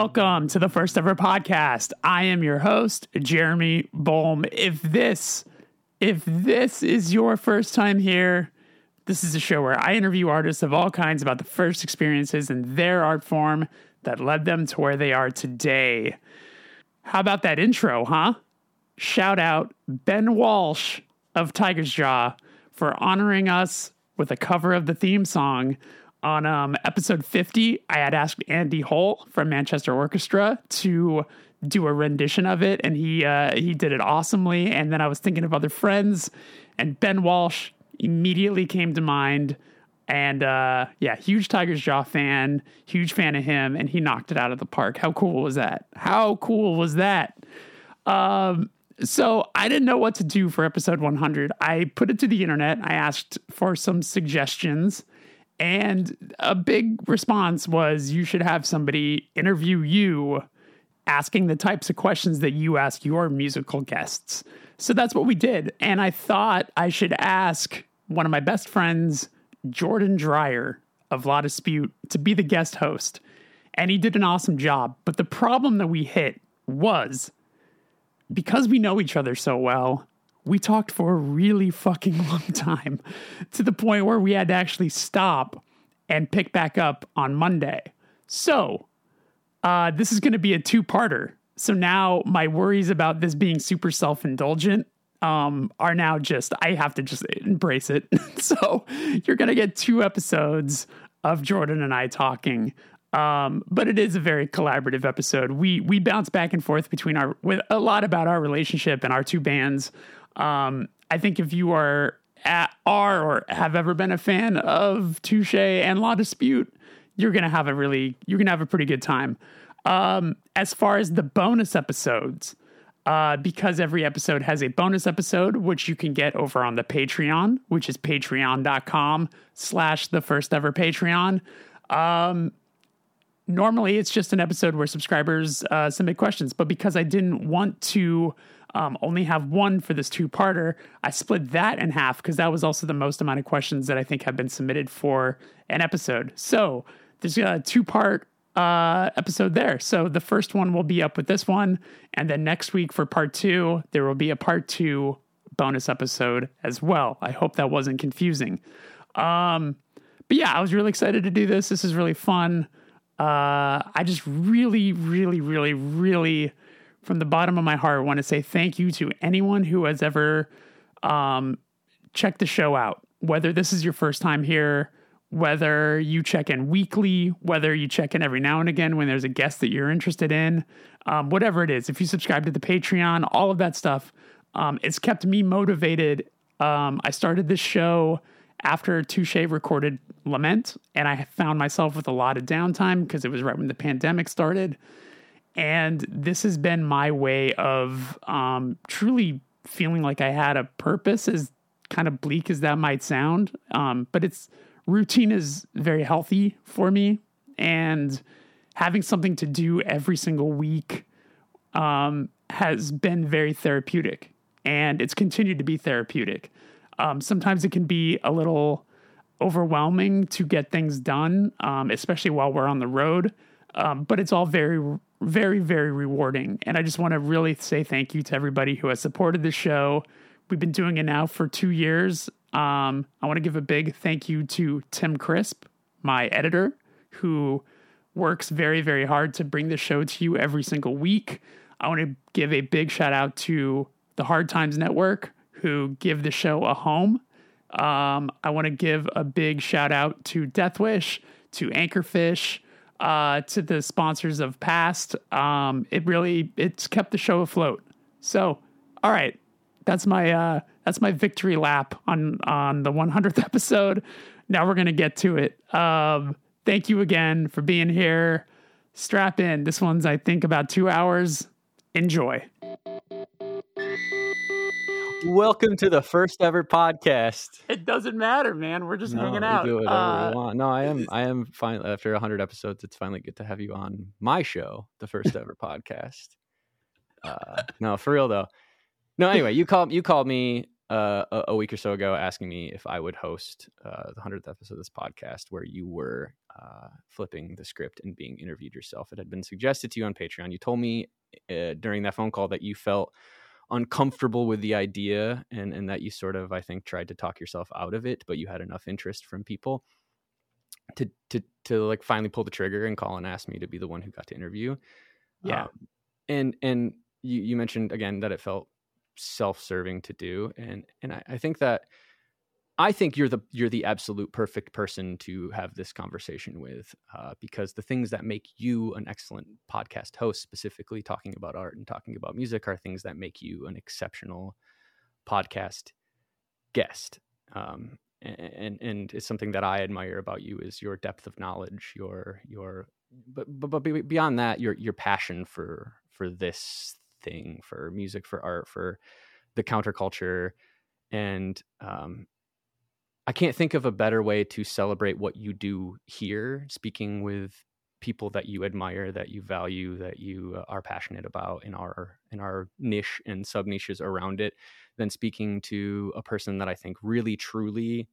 Welcome to the first ever podcast. I am your host, Jeremy Bolm. If this, if this is your first time here, this is a show where I interview artists of all kinds about the first experiences in their art form that led them to where they are today. How about that intro, huh? Shout out Ben Walsh of Tigers Jaw for honoring us with a cover of the theme song on um, episode 50, I had asked Andy Hull from Manchester Orchestra to do a rendition of it, and he uh, he did it awesomely. And then I was thinking of other friends, and Ben Walsh immediately came to mind. And uh, yeah, huge Tigers Jaw fan, huge fan of him, and he knocked it out of the park. How cool was that? How cool was that? Um, so I didn't know what to do for episode 100. I put it to the internet. I asked for some suggestions and a big response was you should have somebody interview you asking the types of questions that you ask your musical guests. So that's what we did. And I thought I should ask one of my best friends, Jordan Dreyer of La Dispute, to be the guest host. And he did an awesome job. But the problem that we hit was because we know each other so well, we talked for a really fucking long time to the point where we had to actually stop and pick back up on Monday. So, uh, this is going to be a two parter. So now my worries about this being super self indulgent um, are now just, I have to just embrace it. so, you're going to get two episodes of Jordan and I talking. Um, but it is a very collaborative episode. We we bounce back and forth between our with a lot about our relationship and our two bands. Um, I think if you are at, are or have ever been a fan of Touche and La Dispute, you're gonna have a really you're gonna have a pretty good time. Um, as far as the bonus episodes, uh, because every episode has a bonus episode, which you can get over on the Patreon, which is patreon.com slash the first ever Patreon. Um, normally it's just an episode where subscribers uh, submit questions, but because I didn't want to um, only have one for this two parter. I split that in half because that was also the most amount of questions that I think have been submitted for an episode. So there's a two part uh, episode there. So the first one will be up with this one. And then next week for part two, there will be a part two bonus episode as well. I hope that wasn't confusing. Um, but yeah, I was really excited to do this. This is really fun. Uh, I just really, really, really, really from the bottom of my heart, I want to say thank you to anyone who has ever um, checked the show out. Whether this is your first time here, whether you check in weekly, whether you check in every now and again when there's a guest that you're interested in, um, whatever it is, if you subscribe to the Patreon, all of that stuff, um, it's kept me motivated. Um, I started this show after Touche recorded Lament, and I found myself with a lot of downtime because it was right when the pandemic started. And this has been my way of um, truly feeling like I had a purpose, as kind of bleak as that might sound. Um, but it's routine is very healthy for me. And having something to do every single week um, has been very therapeutic. And it's continued to be therapeutic. Um, sometimes it can be a little overwhelming to get things done, um, especially while we're on the road. Um, but it's all very very, very rewarding. And I just want to really say thank you to everybody who has supported the show. We've been doing it now for two years. Um, I want to give a big thank you to Tim Crisp, my editor, who works very, very hard to bring the show to you every single week. I want to give a big shout out to the Hard Times Network, who give the show a home. Um, I want to give a big shout out to Deathwish, to Anchorfish, uh, to the sponsors of past. Um, it really it's kept the show afloat. So, all right, that's my uh, that's my victory lap on on the 100th episode. Now we're gonna get to it. Um, thank you again for being here. Strap in. This one's I think about two hours. Enjoy. Welcome to the first ever podcast. It doesn't matter, man. We're just no, hanging out. do whatever uh, we want. No, I am. I am fine. After hundred episodes, it's finally good to have you on my show, the first ever podcast. Uh, no, for real though. No, anyway, you called. You called me uh, a, a, week or so ago asking me if I would host uh, the hundredth episode of this podcast, where you were uh, flipping the script and being interviewed yourself. It had been suggested to you on Patreon. You told me uh, during that phone call that you felt uncomfortable with the idea and and that you sort of I think tried to talk yourself out of it, but you had enough interest from people to to to like finally pull the trigger and call and ask me to be the one who got to interview. Yeah. Um, and and you, you mentioned again that it felt self-serving to do and and I, I think that I think you're the you're the absolute perfect person to have this conversation with uh, because the things that make you an excellent podcast host, specifically talking about art and talking about music, are things that make you an exceptional podcast guest. Um, and and it's something that I admire about you is your depth of knowledge, your your but but, but beyond that, your your passion for for this thing, for music, for art, for the counterculture, and um, I can't think of a better way to celebrate what you do here, speaking with people that you admire, that you value, that you uh, are passionate about in our in our niche and sub niches around it, than speaking to a person that I think really truly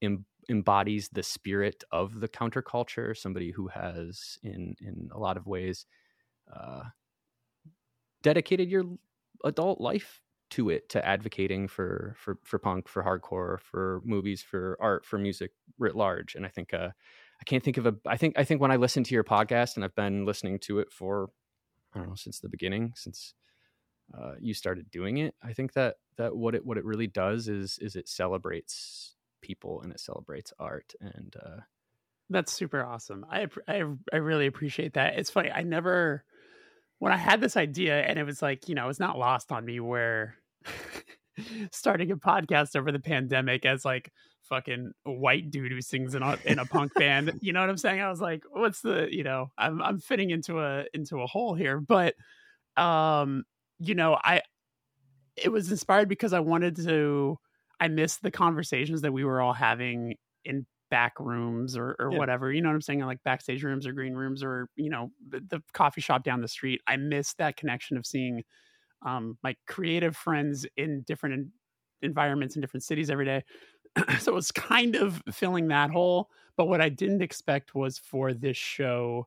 em- embodies the spirit of the counterculture. Somebody who has, in in a lot of ways, uh, dedicated your adult life to it to advocating for for for punk for hardcore for movies for art for music writ large. And i think uh i can't think of a i think i think when i listen to your podcast and i've been listening to it for i don't know since the beginning since uh, you started doing it i think that that what it what it really does is is it celebrates people and it celebrates art. And uh that's super awesome. I i, I really appreciate that. It's funny i never when I had this idea, and it was like, you know, it's not lost on me where starting a podcast over the pandemic as like fucking white dude who sings in a in a punk band. You know what I'm saying? I was like, what's the, you know, I'm I'm fitting into a into a hole here, but um, you know, I it was inspired because I wanted to I missed the conversations that we were all having in back rooms or, or yeah. whatever you know what i'm saying like backstage rooms or green rooms or you know the, the coffee shop down the street i miss that connection of seeing um, my creative friends in different environments in different cities every day so it was kind of filling that hole but what i didn't expect was for this show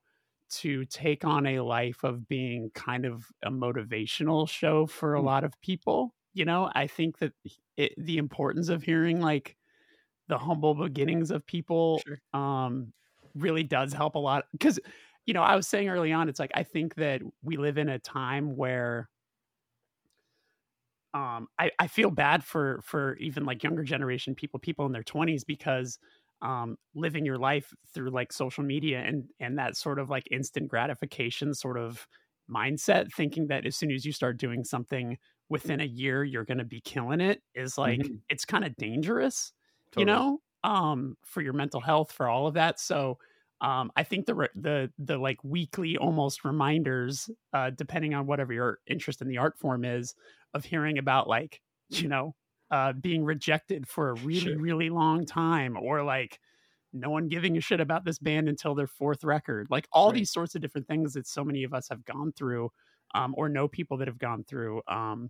to take on a life of being kind of a motivational show for a mm. lot of people you know i think that it, the importance of hearing like the humble beginnings of people sure. um, really does help a lot because you know i was saying early on it's like i think that we live in a time where um, I, I feel bad for for even like younger generation people people in their 20s because um, living your life through like social media and and that sort of like instant gratification sort of mindset thinking that as soon as you start doing something within a year you're going to be killing it is like mm-hmm. it's kind of dangerous totally. you know, um, for your mental health, for all of that. So, um, I think the the the like weekly almost reminders, uh, depending on whatever your interest in the art form is, of hearing about like you know uh, being rejected for a really sure. really long time, or like no one giving a shit about this band until their fourth record, like all right. these sorts of different things that so many of us have gone through, um, or know people that have gone through. Um,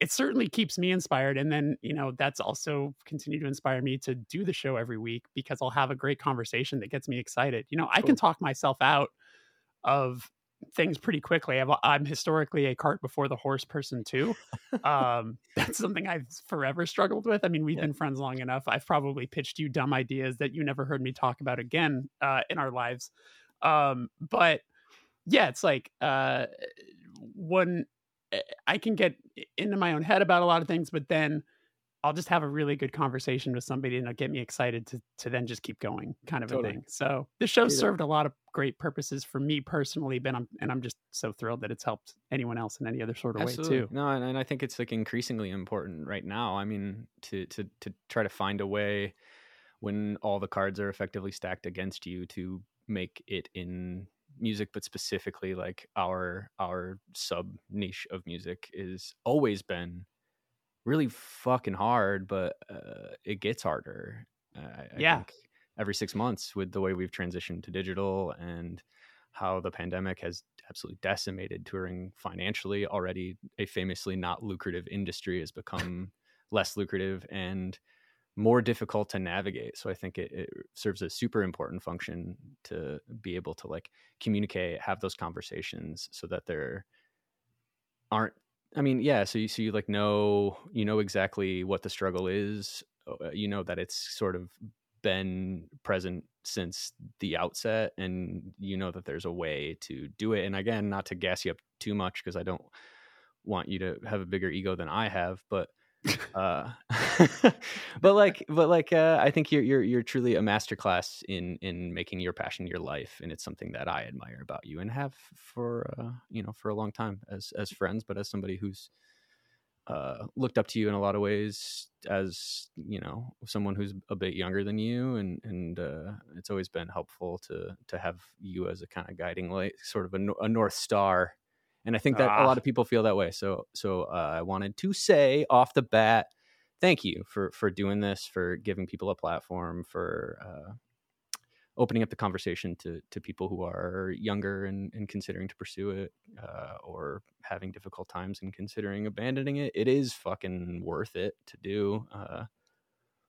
it certainly keeps me inspired and then you know that's also continued to inspire me to do the show every week because i'll have a great conversation that gets me excited. You know i can talk myself out of things pretty quickly. I am historically a cart before the horse person too. Um, that's something i've forever struggled with. I mean we've yeah. been friends long enough. I've probably pitched you dumb ideas that you never heard me talk about again uh, in our lives. Um, but yeah it's like uh, when I can get into my own head about a lot of things, but then I'll just have a really good conversation with somebody and it'll get me excited to to then just keep going, kind of totally. a thing. So the show served a lot of great purposes for me personally, but I'm and I'm just so thrilled that it's helped anyone else in any other sort of Absolutely. way too. No, and, and I think it's like increasingly important right now. I mean, to to to try to find a way when all the cards are effectively stacked against you to make it in music but specifically like our our sub niche of music is always been really fucking hard but uh, it gets harder uh, I, yeah. every six months with the way we've transitioned to digital and how the pandemic has absolutely decimated touring financially. Already a famously not lucrative industry has become less lucrative and more difficult to navigate. So I think it, it, serves a super important function to be able to like communicate, have those conversations so that there aren't I mean, yeah, so you so you like know you know exactly what the struggle is. Uh, you know that it's sort of been present since the outset and you know that there's a way to do it and again not to gas you up too much because i don't want you to have a bigger ego than i have but uh but like but like uh i think you're you're you're truly a masterclass in in making your passion your life and it's something that i admire about you and have for uh you know for a long time as as friends but as somebody who's uh, looked up to you in a lot of ways as you know someone who's a bit younger than you and and uh, it's always been helpful to to have you as a kind of guiding light sort of a, a north star and i think that ah. a lot of people feel that way so so uh, i wanted to say off the bat thank you for for doing this for giving people a platform for uh, opening up the conversation to to people who are younger and, and considering to pursue it uh, or having difficult times and considering abandoning it. It is fucking worth it to do uh,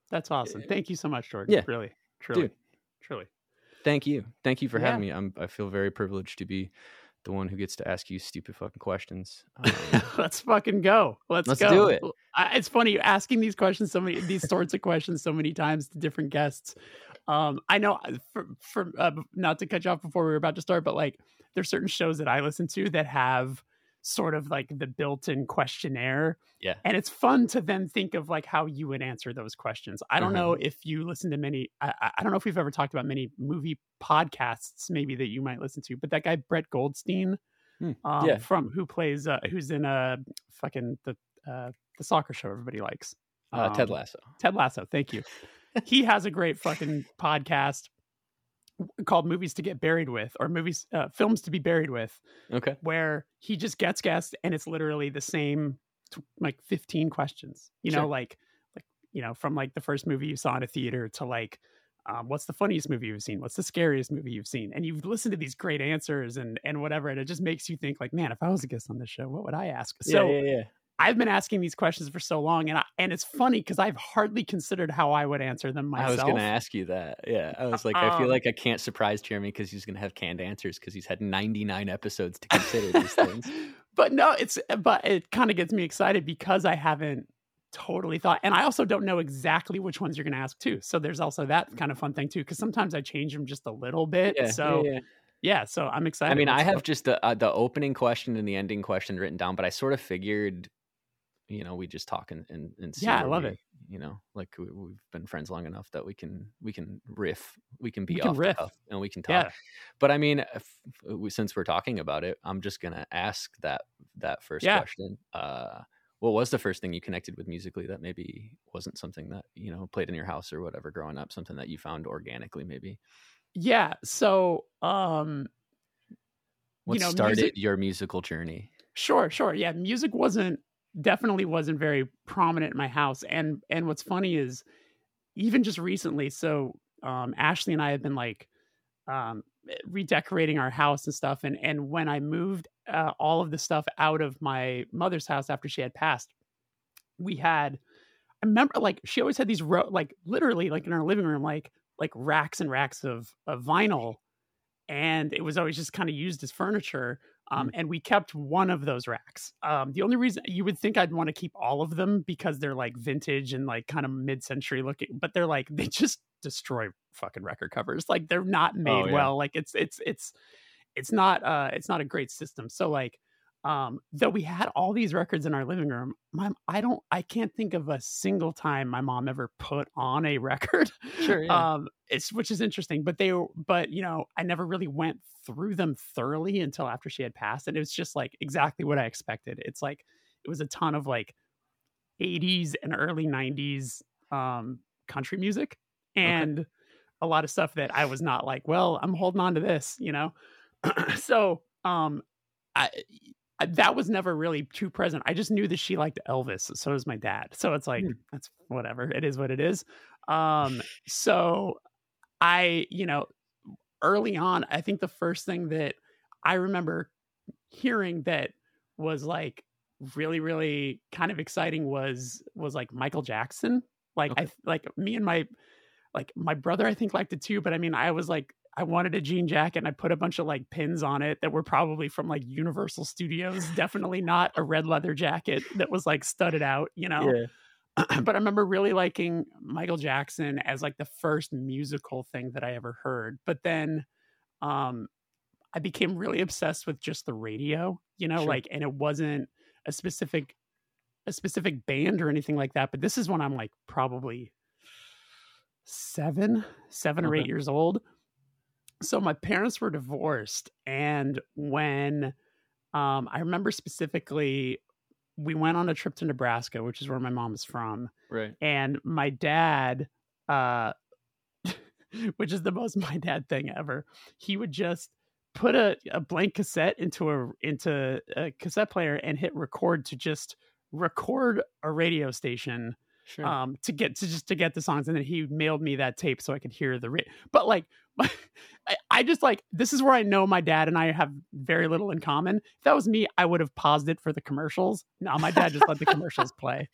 that's awesome. eh, thank you so much jordan. yeah. Really truly Dude, truly. Thank you. Thank you for yeah. having me. I'm i feel very privileged to be the one who gets to ask you stupid fucking questions. Um, let's fucking go. Let's, let's go. do it. It's funny asking these questions so many these sorts of questions so many times to different guests. Um, I know uh, for, for uh, not to cut you off before we were about to start, but like there's certain shows that I listen to that have sort of like the built-in questionnaire. Yeah. And it's fun to then think of like how you would answer those questions. I don't mm-hmm. know if you listen to many I, I, don't know if we've ever talked about many movie podcasts maybe that you might listen to, but that guy Brett Goldstein hmm. um, yeah. from who plays uh, who's in a uh, fucking the uh, the soccer show everybody likes. Um, uh, Ted um, Lasso. Ted Lasso, thank you he has a great fucking podcast called movies to get buried with or movies uh, films to be buried with okay where he just gets guests and it's literally the same like 15 questions you sure. know like like you know from like the first movie you saw in a theater to like um, what's the funniest movie you've seen what's the scariest movie you've seen and you've listened to these great answers and and whatever and it just makes you think like man if i was a guest on this show what would i ask so yeah, yeah, yeah. I've been asking these questions for so long, and I, and it's funny because I've hardly considered how I would answer them myself. I was going to ask you that. Yeah, I was like, um, I feel um like I can't surprise Jeremy because he's going to have canned answers because he's had 99 episodes to consider these things. But no, it's but it kind of gets me excited because I haven't totally thought, and I also don't know exactly which ones you're going to ask too. So there's also that kind of fun thing too because sometimes I change them just a little bit. Yeah, so. Yeah, yeah yeah, so I'm excited. I mean, I have just the uh, the opening question and the ending question written down, but I sort of figured you know we just talk and and, and see yeah i love we, it you know like we, have been friends long enough that we can we can riff we can be we can off riff. and we can talk yeah. but i mean we, since we're talking about it i'm just gonna ask that that first yeah. question uh what was the first thing you connected with musically that maybe wasn't something that you know played in your house or whatever growing up something that you found organically maybe yeah so um what you know, started music... your musical journey sure sure yeah music wasn't definitely wasn't very prominent in my house. And and what's funny is even just recently, so um, Ashley and I have been like um, redecorating our house and stuff. And and when I moved uh, all of the stuff out of my mother's house after she had passed, we had I remember like she always had these ro- like literally like in our living room like like racks and racks of of vinyl and it was always just kind of used as furniture um, mm. and we kept one of those racks. Um, the only reason you would think I'd want to keep all of them because they're like vintage and like kind of mid-century looking, but they're like they just destroy fucking record covers. Like they're not oh, made oh, yeah. well. Like it's it's it's it's not uh it's not a great system. So like um though we had all these records in our living room my i don't i can't think of a single time my mom ever put on a record sure yeah. um it's which is interesting but they but you know i never really went through them thoroughly until after she had passed and it was just like exactly what i expected it's like it was a ton of like 80s and early 90s um country music and okay. a lot of stuff that i was not like well i'm holding on to this you know so um I that was never really too present. I just knew that she liked Elvis. So does my dad. So it's like, mm. that's whatever. It is what it is. Um, so I, you know, early on, I think the first thing that I remember hearing that was like really, really kind of exciting was, was like Michael Jackson. Like Okay. I like me and my like my brother I think liked it too, but I mean I was like I wanted a jean jacket and I put a bunch of like pins on it that were probably from like Universal Studios. Definitely not a red leather jacket that was like studded out, you know. Yeah. but I remember really liking Michael Jackson as like the first musical thing that I ever heard. But then um I became really obsessed with just the radio, you know, Sure. like and it wasn't a specific a specific band or anything like that, but this is when I'm like probably 7, 7 or 8 years old. So my parents were divorced and when um I remember specifically we went on a trip to Nebraska, which is where my mom is from, Right. and my dad uh which is the most my dad thing ever he would just put a, a blank cassette into a into a cassette player and hit record to just record a radio station Sure. um to get to just to get the songs and then he mailed me that tape so i could hear the ra- but like I, I just like this is where i know my dad and i have very little in common if that was me i would have paused it for the commercials no my dad just let the commercials play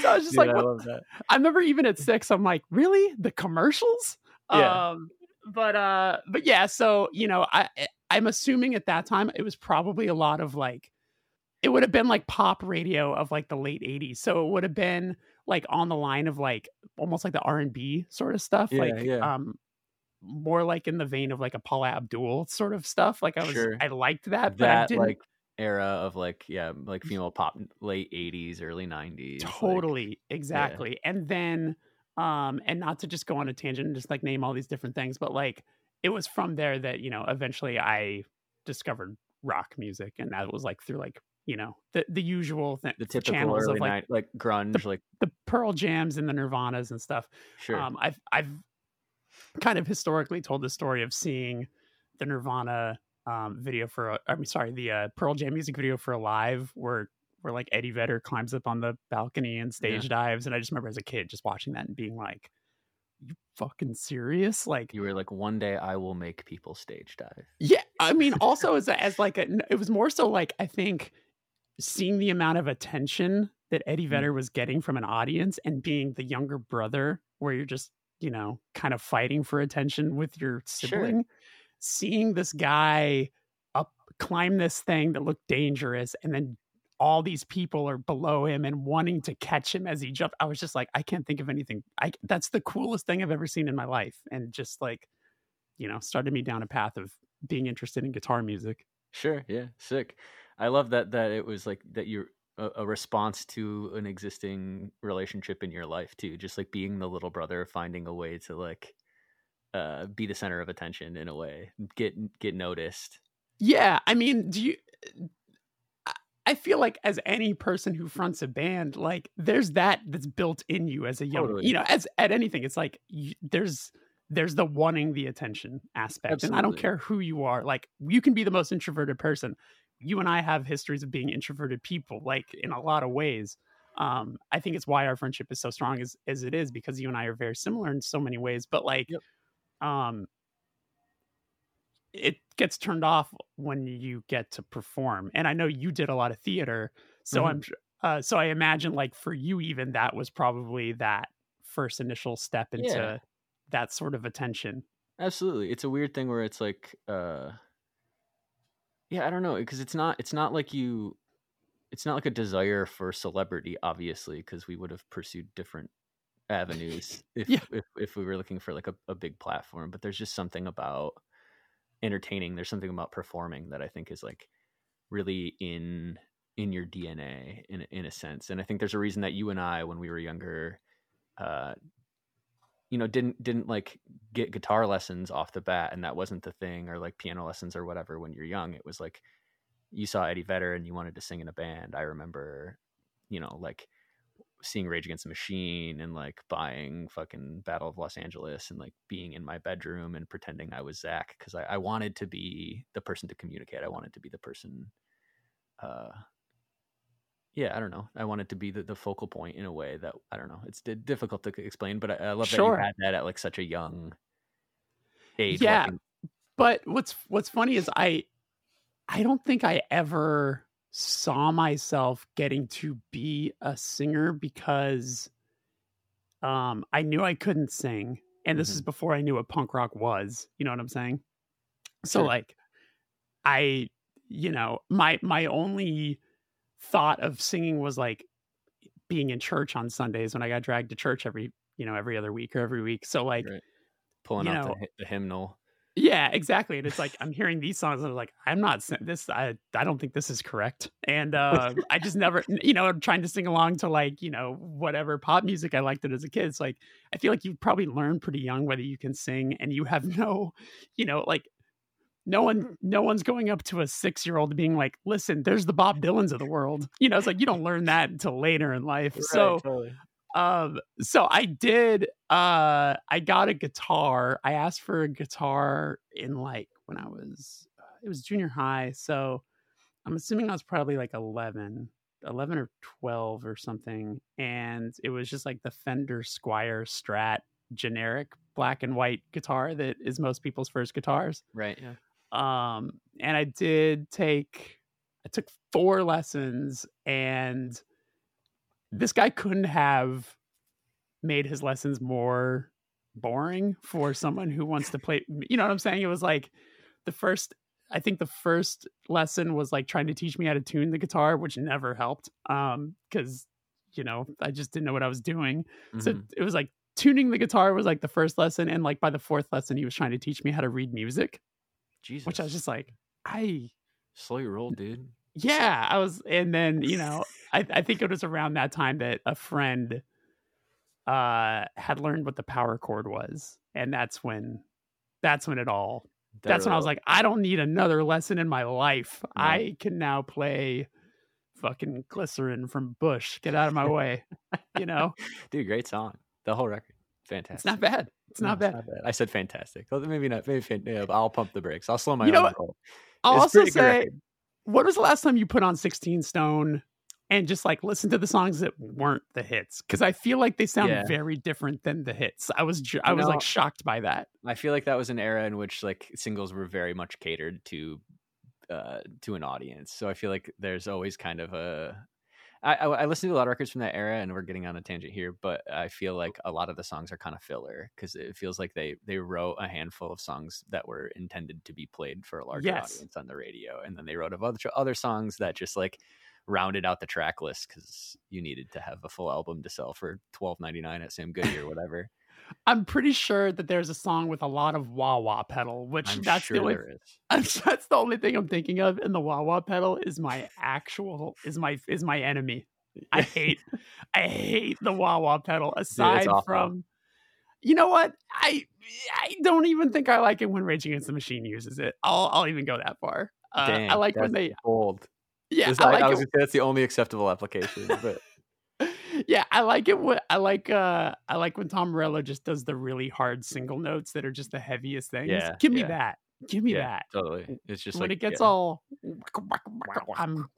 so i was just Dude, like I love that. I remember even at six, I'm like, really? The commercials? Yeah. Um, but uh, but yeah, so you know, I I'm assuming at that time it was probably a lot of like it would have been like pop radio of like the late 80s. So it would have been like on the line of like almost like the R&B sort of stuff. Yeah, like yeah. um more like in the vein of like a Paula Abdul sort of stuff. Like I was Sure. I liked that, that like era of like yeah like female pop late 80s early 90s like- totally exactly and then um and not to just go on a tangent and just like name all these different things but like it was from there that you know eventually i discovered rock music and that was like through like you know the the usual th- the typical channels early of like night like grunge like the pearl jams and the nirvanas and stuff. Sure. Um i've i've kind of historically told the story of seeing the nirvana um video for i mean sorry the uh, pearl jam music video for alive where where like eddie vedder climbs up on the balcony and stage dives and i just remember as a kid just watching that and being like you fucking serious? Like you were like one day i will make people stage dive. Yeah i mean also as a, as like a it was more so like i think seeing the amount of attention that eddie Mm. vedder was getting from an audience and being the younger brother where you're just you know kind of fighting for attention with your Sure. sibling seeing this guy up climb this thing that looked dangerous and then all these people are below him and wanting to catch him as he jumped i was just like i can't think of anything i that's the coolest thing i've ever seen in my life and just like you know started me down a path of being interested in guitar music Sure. Yeah. Sick. I love that that it was like that you're a, a response to an existing relationship in your life too. Just like being the little brother, finding a way to like uh be the center of attention in a way, get get noticed. yeah i mean do you I- feel like as any person who fronts a band, like there's that that's built in you as a young, Totally. you know, as at anything, it's like you, there's there's the wanting the attention aspect, and I don't care who you are. Like you can be the most introverted person. You and I have histories of being introverted people, like in a lot of ways. Um, I think it's why our friendship is so strong as as it is because you and I are very similar in so many ways. But like, Yep. um, it gets turned off when you get to perform. And I know you did a lot of theater, so Mhm. I'm uh, so I imagine like for you even that was probably that first initial step into Yeah. that sort of attention. Absolutely. It's a weird thing where it's like uh yeah, I don't know, because it's not it's not like you it's not like a desire for celebrity obviously because we would have pursued different avenues if Yeah. if if we were looking for like a, a big platform, but there's just something about entertaining, there's something about performing that I think is like really in in your DNA in in a sense. And I think there's a reason that you and I when we were younger uh you know didn't didn't like get guitar lessons off the bat and that wasn't the thing or like piano lessons or whatever when you're young. It was like you saw eddie vedder and you wanted to sing in a band. I remember you know like seeing rage against the machine and like buying fucking battle of los angeles and like being in my bedroom and pretending i was zach because I, I wanted to be the person to communicate. I wanted to be the person uh yeah, I don't know. I wanted to be the, the focal point in a way that I don't know. It's di- difficult to explain, but I, I love Sure. that you had that at like such a young age. Yeah. watching- But what's what's funny is I I don't think I ever saw myself getting to be a singer because um I knew I couldn't sing and this is before I knew what punk rock was, you know what I'm saying? So Sure. like I you know, my my only thought of singing was like being in church on Sundays when I got dragged to church every, you know, every other week or every week. So like Right. Pulling out know- the, the hymnal. yeah, exactly. And it's like I'm hearing these songs and I'm like, I'm not this. I I don't think this is correct. And uh, I just never, you know, I'm trying to sing along to like you know whatever pop music I liked it as a kid. It's like I feel like you probably learn pretty young whether you can sing, and you have no, you know, like no one, no one's going up to a six year old being like, listen, there's the Bob Dylans of the world. You know, it's like you don't learn that until later in life. So totally. um so i did uh i got a guitar i asked for a guitar in like when i was it was junior high so i'm assuming i was probably like 11 11 or 12 or something and it was just like the fender squier strat generic black and white guitar that is most people's first guitars right. Yeah. Um and i did take i took four lessons and this guy couldn't have made his lessons more boring for someone who wants to play you know what i'm saying? It was like the first i think the first lesson was like trying to teach me how to tune the guitar which never helped um because you know i just didn't know what i was doing. So Mhm. it was like tuning the guitar was like the first lesson and like by the fourth lesson he was trying to teach me how to read music Jesus. which I was just like, I slow your roll, dude. yeah, I was, and then you know, I I think it was around that time that a friend uh had learned what the power chord was, and that's when that's when it all. That that's when I was like, I don't need another lesson in my life. No. I can now play fucking glycerin from Bush. Get out of my way. you know, dude, great song. The whole record, fantastic. it's not bad. It's not No, bad. I said fantastic. Maybe not. Maybe yeah, I'll pump the brakes. I'll slow my You know? I'll also say, record. what was the last time you put on 16 Stone and just like listen to the songs that weren't the hits? Because I feel like they sound Yeah. very different than the hits. I was I You was know- like shocked by that. I feel like that was an era in which like singles were very much catered to uh to an audience. So I feel like there's always kind of a I, I, I listened to a lot of records from that era, and we're getting on a tangent here, but I feel like a lot of the songs are kind of filler because it feels like they they wrote a handful of songs that were intended to be played for a larger Yes. audience on the radio, and then they wrote of other other songs that just like rounded out the track list because you needed to have a full album to sell for twelve ninety nine at Sam Goody or whatever. I'm pretty sure that there's a song with a lot of wah wah pedal, which I'm that's sure the only there is. I'm, that's the only thing I'm thinking of. And the wah wah pedal is my actual is my is my enemy. I hate I hate the wah wah pedal. Aside from, you know what? I I don't even think I like it when Rage Against the Machine uses it. I'll I'll even go that far. Uh, I Dang, like when they bold. yeah I like I was it gonna say that's the only acceptable application, but yeah, I like it. When, I like uh, I like when Tom Morello just does the really hard single notes that are just the heaviest things. Yeah, Give me yeah. that. Give me yeah, that. totally. It's just when like it gets yeah, all, I'm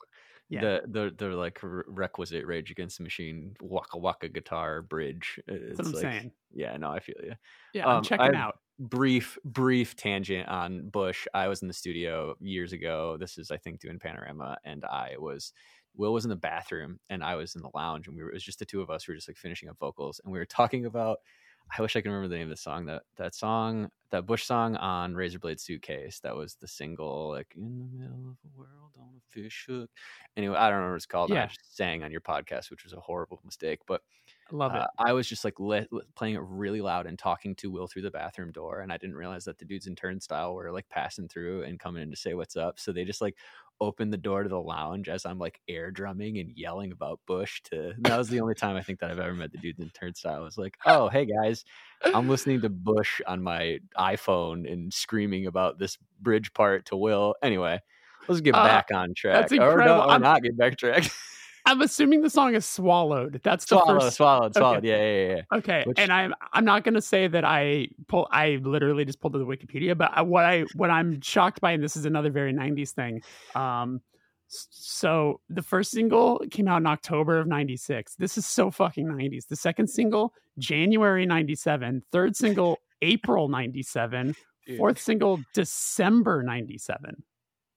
yeah. the the the like requisite Rage Against the Machine Waka Waka guitar bridge. It's that's what I'm like, saying. Yeah, no, I feel you. Yeah, I'm um, checking I've- out. Brief brief tangent on Bush. I was in the studio years ago. This is I think doing Panorama, and I was. Will was in the bathroom and I was in the lounge and we were it was just the two of us. We were just like finishing up vocals and we were talking about I wish I could remember the name of the song. That that song, that Bush song on Razorblade Suitcase. That was the single, like in the middle of a world on a fish hook. Anyway, I don't know what it's called. Yeah. I just sang on your podcast, which was a horrible mistake. But I love it. uh, I was just like li- li- playing it really loud and talking to Will through the bathroom door, and I didn't realize that the dudes in Turnstile were like passing through and coming in to say what's up. So they just like opened the door to the lounge as I'm like air drumming and yelling about Bush. To that was the only time I think that I've ever met the dudes in Turnstile. I was like, "Oh, hey guys, I'm listening to Bush on my iPhone and screaming about this bridge part to Will." Anyway, let's get Uh, back on track. Or, incredible. no, or I'm- not get back track. I'm assuming the song is swallowed. That's the swallowed, first. swallowed, swallowed. Yeah, yeah, yeah. yeah. Okay, Which- and I'm I'm not gonna say that I pull. I literally just pulled to the Wikipedia, but I, what I what I'm shocked by, and this is another very '90s thing. Um, so the first single came out in October of '96. This is so fucking '90s. The second single, January '97. Third single, April '97. Dude. Fourth single, December '97.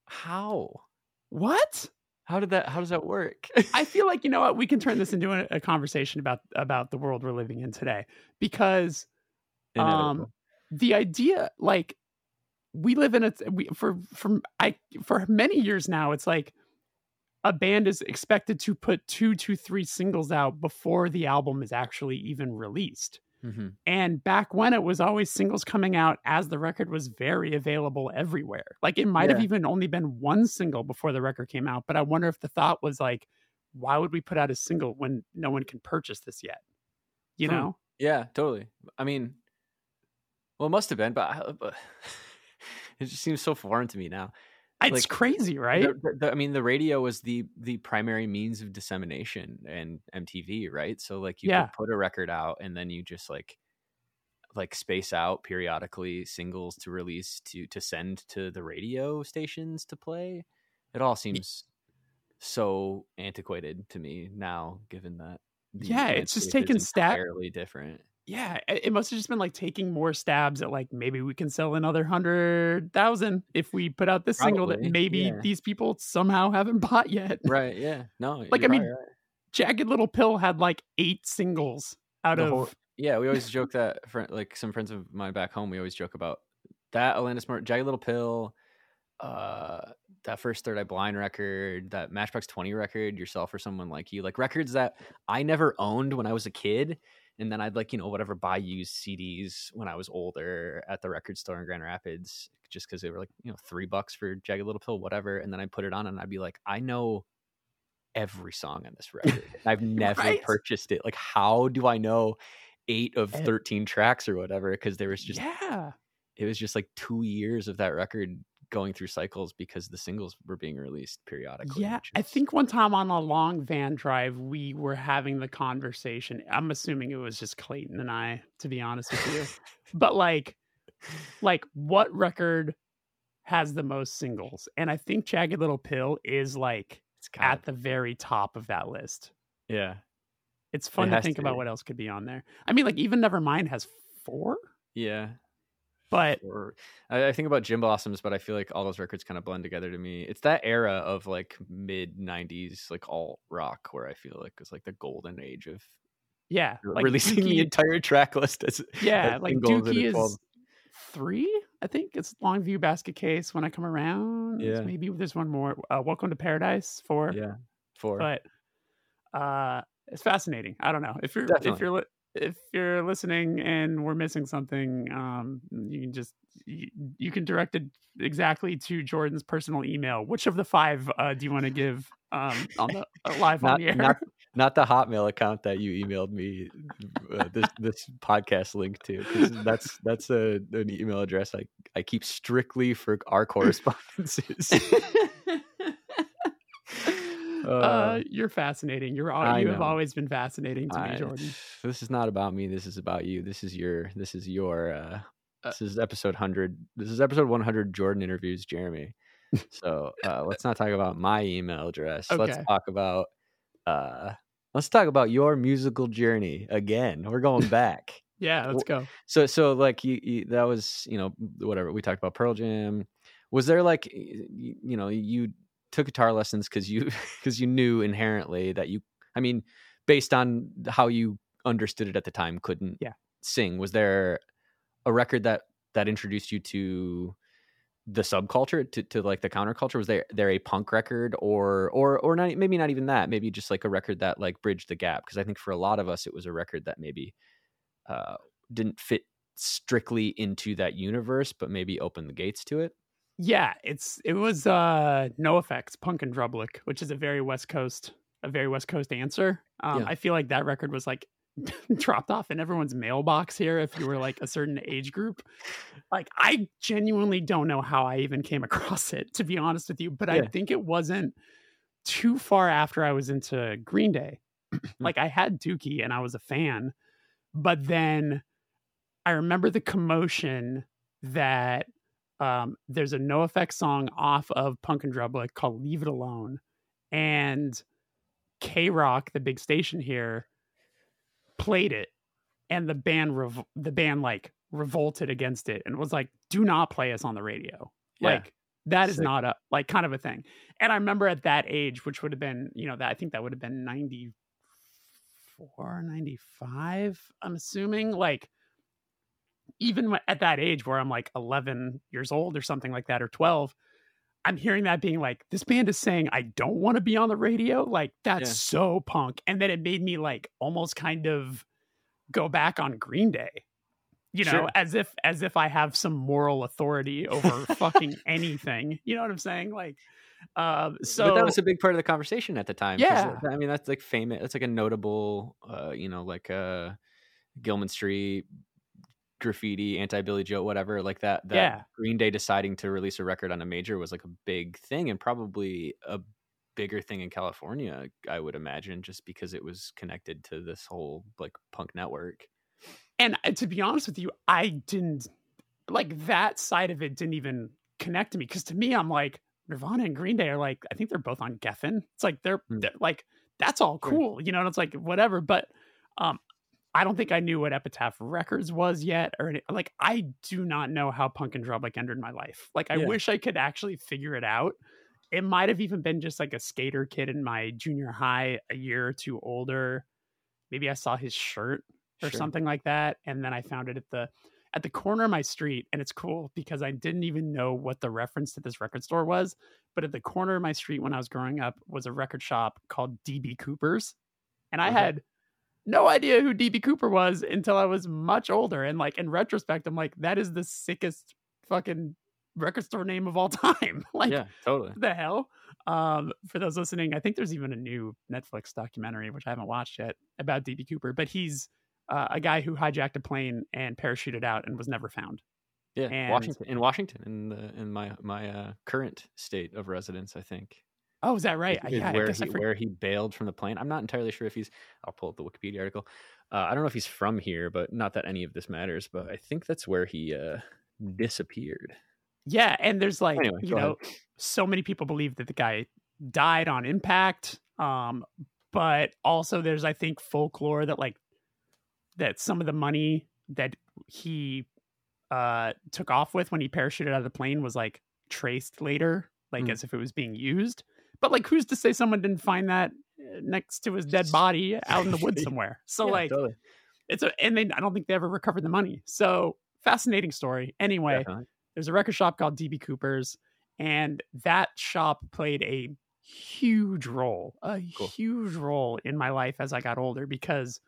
How? What? How did that? How does that work? I feel like you know what we can turn this into a, a conversation about about the world we're living in today because um the idea like we live in a we for from I for many years now it's like a band is expected to put two to three singles out before the album is actually even released. Mhm. And back when it was always singles coming out as the record was very available everywhere. Like it might have even only been one single before the record came out, but I wonder if the thought was like, why would we put out a single when no one can purchase this yet? You Hmm. know? Yeah, totally. I mean, well, it must have been, but, I, but it just seems so foreign to me now. It's Like, crazy, right? The- the- I mean, the radio was the the primary means of dissemination and MTV, right? So like you Yeah. could put a record out and then you just like like space out periodically singles to release to to send to the radio stations to play. It all seems so antiquated to me now, given that. Yeah, it's just taken stat- entirely different. Yeah, it must have just been like taking more stabs at like maybe we can sell another hundred thousand if we put out this single that maybe yeah. these people somehow haven't bought yet. Right? Yeah. No. Like, I mean, right. Jagged Little Pill had like eight singles out The of whole- Yeah, we always joke that friend, like some friends of mine back home, we always joke about that Alanis Morissette, Jagged Little Pill, uh, that first Third Eye Blind record, that Matchbox Twenty record, Yourself or Someone Like You, like records that I never owned when I was a kid, and then I'd like you know whatever buy used CDs when I was older at the record store in Grand Rapids, just because they were like you know three bucks for Jagged Little Pill, whatever, and then I'd put it on and I'd be like, I know every song on this record. I've never Right? purchased it. Like, how do I know eight of. 13 tracks or whatever? Because there was just, yeah. it was just like two years of that record going through cycles because the singles were being released periodically. Yeah, which I think one time on a long van drive, we were having the conversation. I'm assuming it was just Clayton and I, to be honest with you. but like, like what record has the most singles? And I think Jagged Little Pill is like at the very top of that list. yeah. It's fun to think to about what else could be on there. I mean, like even Nevermind has four, Yeah. But Or I, I think about Gin Blossoms, but I feel like all those records kind of blend together to me. It's that era of like mid 90s, like alt rock, where I feel like it's like the golden age of yeah, like releasing the entire track list as yeah, as like Dookie is three. I think it's Longview Basket Case. When I come around, Yeah. maybe there's one more. Uh, Welcome to Paradise four. yeah four but uh, it's fascinating. I don't know if you're if you're if you're listening and we're missing something. Um, you can just you, you can direct it exactly to Jordan's personal email. Which of the five uh, do you want to give um, on the uh, live on not, the air? not not the hotmail account that you emailed me uh, this this podcast link to. that's that's a an email address i i keep strictly for our correspondences uh, Uh, you're fascinating. You're I you have always been fascinating to me, Jordan. this is not about me. This is about you. This is your this is your uh this is episode 100 this is episode 100 jordan interviews jeremy. So uh let's not talk about my email address. Let's talk about uh let's talk about your musical journey again. We're going back. Yeah, let's go. so so like you, you that was you know whatever. We talked about pearl jam. Was there like you know you took guitar lessons because you because you knew inherently that you i mean based on how you understood it at the time couldn't Yeah. sing. Was there a record that that introduced you to the subculture to, to like the counterculture? Was there there a punk record or or or not maybe not even that maybe just like a record that like bridged the gap? Because i think for a lot of us it was a record that maybe uh didn't fit strictly into that universe but maybe opened the gates to it Yeah, it's it was uh NOFX, Punk in Drublic, which is a very West Coast, a very West Coast answer. Um, Yeah. I feel like that record was like dropped off in everyone's mailbox here if you were like a certain age group. Like I genuinely don't know how I even came across it, to be honest with you. But I think it wasn't too far after I was into Green Day. like I had Dookie and I was a fan, but then I remember the commotion that um, there's a NOFX song off of Punk in Drublic called Leave It Alone. And K Rock, the big station here, played it. And the band rev- the band like revolted against it and was like, do not play us on the radio. Yeah. Like That is Sick. not a like kind of a thing. And I remember at that age, which would have been, you know, that I think that would have been 94, 95, I'm assuming. Like even at that age where I'm like 11 years old or something like that, or 12, I'm hearing that being like, this band is saying, I don't want to be on the radio. Like, that's Yeah. so punk. And then it made me like almost kind of go back on Green Day. You know, Sure. as if as if I have some moral authority over fucking anything. You know what I'm saying? Like, uh, so but that was a big part of the conversation at the time. Yeah. I mean that's like famous. That's like a notable, uh, you know, like uh, Gilman Street graffiti, anti Billie Joe, whatever, like that. That Yeah. Green Day deciding to release a record on a major was like a big thing, and probably a bigger thing in California, I would imagine, just because it was connected to this whole like punk network. and uh, to be honest with you, I didn't like that side of it didn't even connect to me because to me, I'm like Nirvana and Green Day are like I think they're both on Geffen. It's like they're, Mm. they're like that's all cool, you know. And it's like whatever, but um, I don't think I knew what Epitaph Records was yet, or any, like I do not know how Punk in Drublic entered my life. Like I Yeah. wish I could actually figure it out. It might have even been just like a skater kid in my junior high, a year or two older. Maybe I saw his shirt or Sure. something like that and then i found it at the at the corner of my street and it's cool because i didn't even know what the reference to this record store was but at the corner of my street when i was growing up was a record shop called db cooper's and i Okay. had no idea who db cooper was until i was much older and like in retrospect i'm like that is the sickest fucking record store name of all time like yeah, totally. the hell um for those listening i think there's even a new netflix documentary which i haven't watched yet about db cooper but he's uh, a guy who hijacked a plane and parachuted out and was never found Yeah, and- Washington in Washington in the in my my uh, current state of residence, I think. Oh is that right is yeah i where guess he where he bailed from the plane. I'm not entirely sure if he's. I'll pull up the Wikipedia article. Uh, I don't know if he's from here, but not that any of this matters. But I think that's where he uh, disappeared. yeah and there's like Anyway, you go ahead. know so many people believe that the guy died on impact um but also there's i think folklore that like that some of the money that he uh took off with when he parachuted out of the plane was like traced later like Hmm. as if it was being used but like who's to say someone didn't find that uh, next to his dead body out in the woods somewhere so Yeah, like totally. it's a and they i don't think they ever recovered the money so fascinating story anyway Definitely. there's a record shop called DB Cooper's, and that shop played a huge role, a Cool. huge role in my life as I got older because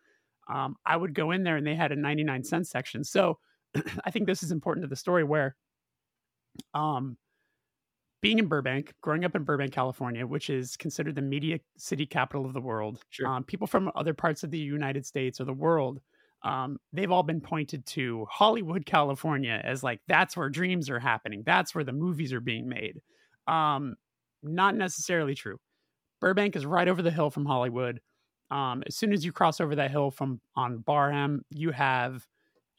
um, I would go in there and they had a 99 cent section. So I think this is important to the story where um, being in Burbank, growing up in Burbank, California, which is considered the media city capital of the world, Sure. um, people from other parts of the United States or the world um, they've all been pointed to Hollywood, California, as like that's where dreams are happening. That's where the movies are being made. Um, not necessarily true. Burbank is right over the hill from Hollywood. Um, as soon as you cross over that hill from on Barham, you have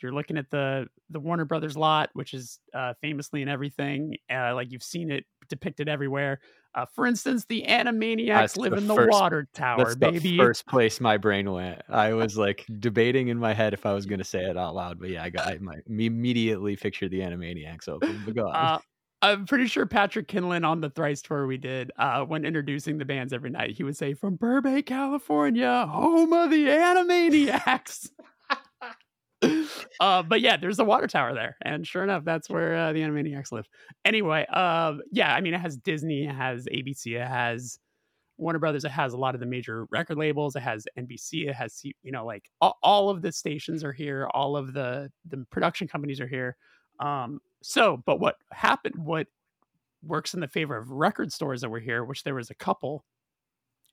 you're looking at the the Warner Brothers lot, which is uh, famously in everything. Uh, like you've seen it depicted everywhere. Uh, for instance, the Animaniacs That's live the in the first- water tower, That's the baby. first place my brain went. I was like debating in my head if I was going to say it out loud, but yeah, I got I my, immediately pictured the Animaniacs open. But go on. Uh, I'm pretty sure Patrick Kindlon on the thrice tour we did, uh, when introducing the bands every night, he would say, "From Burbank, California, home of the Animaniacs." Uh, but yeah, there's a water tower there, and sure enough, that's where uh, the Animaniacs live. Anyway, um, yeah, I mean, it has Disney, it has ABC, it has Warner Brothers, it has a lot of the major record labels, it has NBC, it has you know, like all, all of the stations are here, all of the the production companies are here. Um, so, but what happened? What works in the favor of record stores that were here, which there was a couple.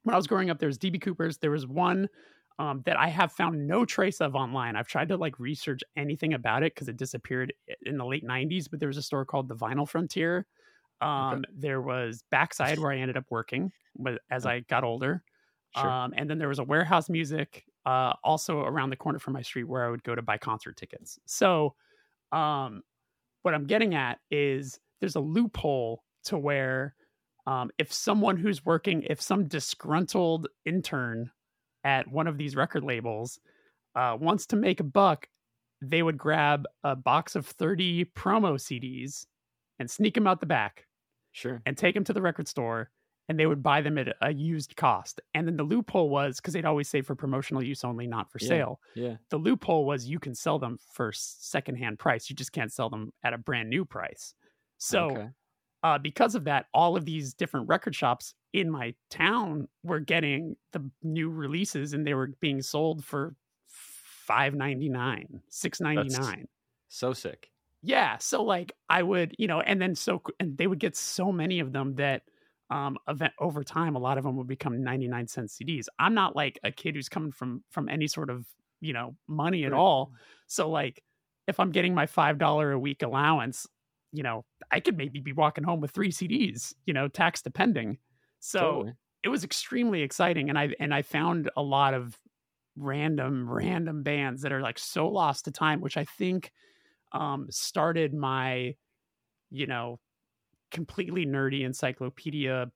When I was growing up, there was DB Cooper's. There was one um, that I have found no trace of online. I've tried to like research anything about it because it disappeared in the late '90s. But there was a store called the Vinyl Frontier. Um, There was Backside where I ended up working with, as I got older. Sure. Um, and then there was a warehouse music uh, also around the corner from my street where I would go to buy concert tickets. So, um, what I'm getting at is there's a loophole to where um, if someone who's working, if some disgruntled intern at one of these record labels uh, wants to make a buck, they would grab a box of 30 promo CDs and sneak them out the back. Sure. and take them to the record store and they would buy them at a used cost. And then the loophole was because they'd always say for promotional use only, not for Yeah. sale. Yeah. The loophole was you can sell them for secondhand price. You just can't sell them at a brand new price. So okay. Uh, because of that, all of these different record shops in my town were getting the new releases, and they were being sold for five ninety nine, six ninety nine. so sick. Yeah, so like I would, you know, and then so and they would get so many of them that um event over time a lot of them would become 99 cent CDs. I'm not like a kid who's coming from from any sort of, you know, money at Right. all. So like if I'm getting my $5 a week allowance, you know, I could maybe be walking home with 3 CDs, you know, tax depending. So Totally. it was extremely exciting and i and i found a lot of random random bands that are like so lost to time which i think um started my you know completely nerdy encyclopedia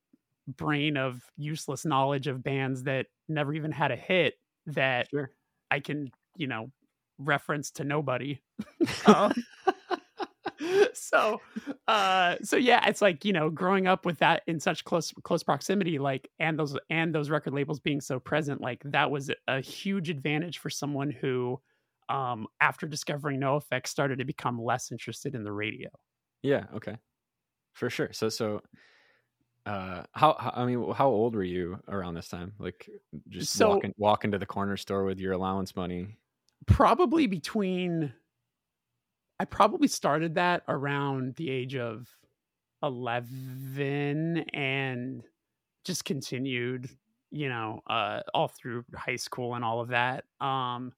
brain of useless knowledge of bands that never even had a hit that Sure. i can you know reference to nobody um, so uh so yeah it's like you know growing up with that in such close close proximity like and those and those record labels being so present like that was a huge advantage for someone who um after discovering NOFX started to become less interested in the radio Yeah. Okay. For sure. So so. Uh, how, how I mean, how old were you around this time? Like, just So- walking walking to the corner store with your allowance money. probably between I probably started that around the age of 11 and just continued, you know, uh all through high school and all of that. Um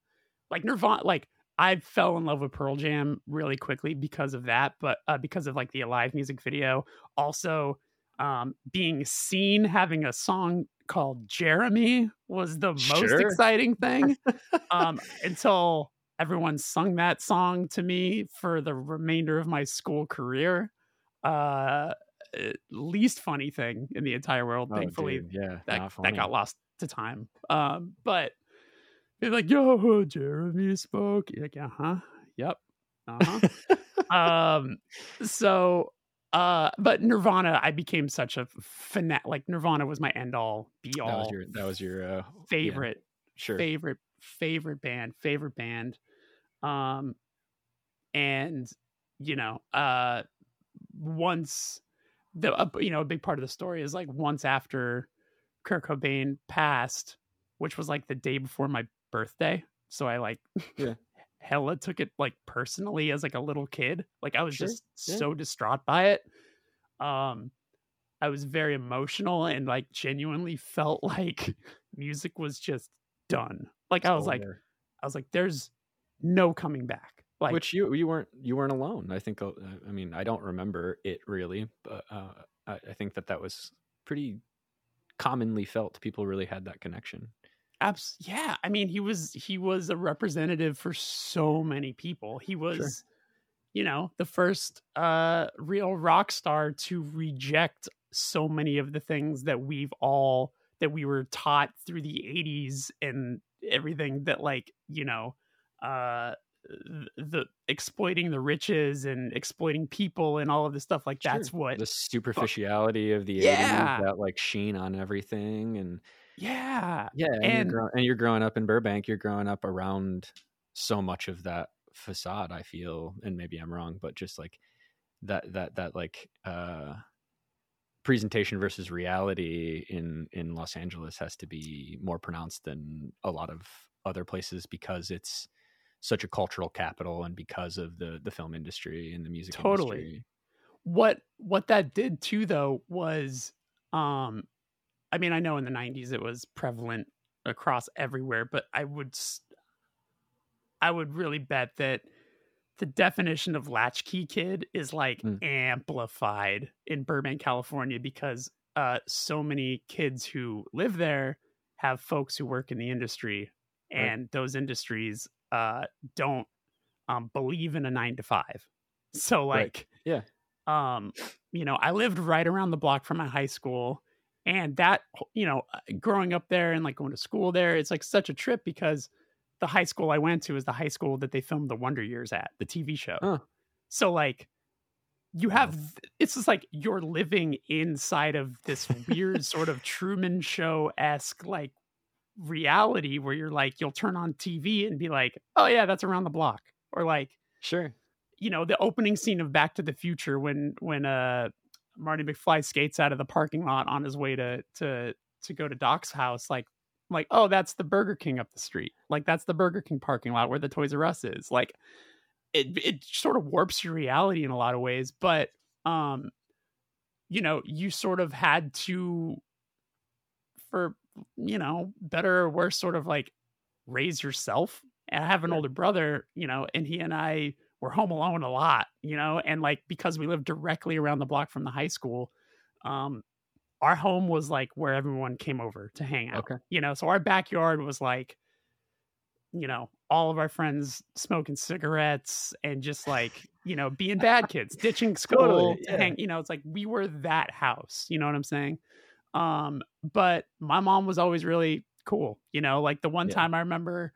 like Nirvana like I fell in love with Pearl Jam really quickly because of that, but uh, because of like the Alive music video, also um being seen having a song called Jeremy was the most Sure. exciting thing um, until everyone sung that song to me for the remainder of my school career. Uh, uh, least funny thing in the entire world. Oh, Thankfully, dude, yeah, that that got lost to time. Um, but they're like, "Yo, Jeremy spoke." You're like, "Uh huh, yep, uh huh." um, so. Uh, but Nirvana, I became such a fanatic. Like Nirvana was my end all, be That was all your that was your uh, yeah, favorite sure. favorite favorite band favorite band um and you know uh once the uh, you know a big part of the story is like once after Kurt Cobain passed which was like the day before my birthday so I like Yeah. hella took it like personally as like a little kid like I was Sure, just yeah. so distraught by it um I was very emotional and like genuinely felt like music was just done. Like I was like. I was like, there's no coming back. Like, which you you weren't you weren't alone. I think. uh, I mean, I don't remember it really, but uh, I, I think that that was pretty commonly felt. People really had that connection. abs- yeah. I mean, he was he was a representative for so many people. He was, you know, the first uh real rock star to reject so many of the things that we've all that we were taught through the 80s and everything that like you know uh the exploiting the riches and exploiting people and all of this stuff like that's Sure. what the superficiality of the Yeah. 80s, that like sheen on everything, and yeah yeah, and, And- you're, grow- and you're growing up in Burbank. You're growing up around so much of that facade. I feel, and maybe I'm wrong, but just like that that that like uh presentation versus reality in in Los Angeles has to be more pronounced than a lot of other places because it's such a cultural capital and because of the the film industry and the music Totally. industry. what what that did too though was um i mean i know in the 90s it was prevalent across everywhere but i would I would really bet that the definition of latchkey kid is like Mm. amplified in burbank california because uh so many kids who live there have folks who work in the industry Right. and those industries uh don't um believe in a 9 to 5 so Right. like Yeah. um you know i lived right around the block from my high school and that you know uh, growing up there and like going to school there it's like such a trip because the high school i went to is the high school that they filmed the wonder years at the tv show. Oh. so like you have it's just like you're living inside of this weird sort of Truman Show esque like reality where you're like you'll turn on TV and be like, oh yeah, that's around the block, or like sure, you know, the opening scene of Back to the Future when when uh Marty McFly skates out of the parking lot on his way to to to go to Doc's house, like like oh that's the Burger King up the street, like that's the Burger King parking lot where the Toys R Us is, like it it sort of warps your reality in a lot of ways, but um you know, you sort of had to for you know, better or worse sort of like raise yourself. And I have an older brother, you know, and he and I were home alone a lot, you know, and like because we lived directly around the block from the high school, um our home was like where everyone came over to hang out. Okay. You know, so our backyard was like you know, all of our friends smoking cigarettes and just like, you know, being bad kids, ditching school Totally, to yeah. hang, you know, it's like we were that house, you know what I'm saying? Um, but my mom was always really cool, you know, like the one Yeah. time I remember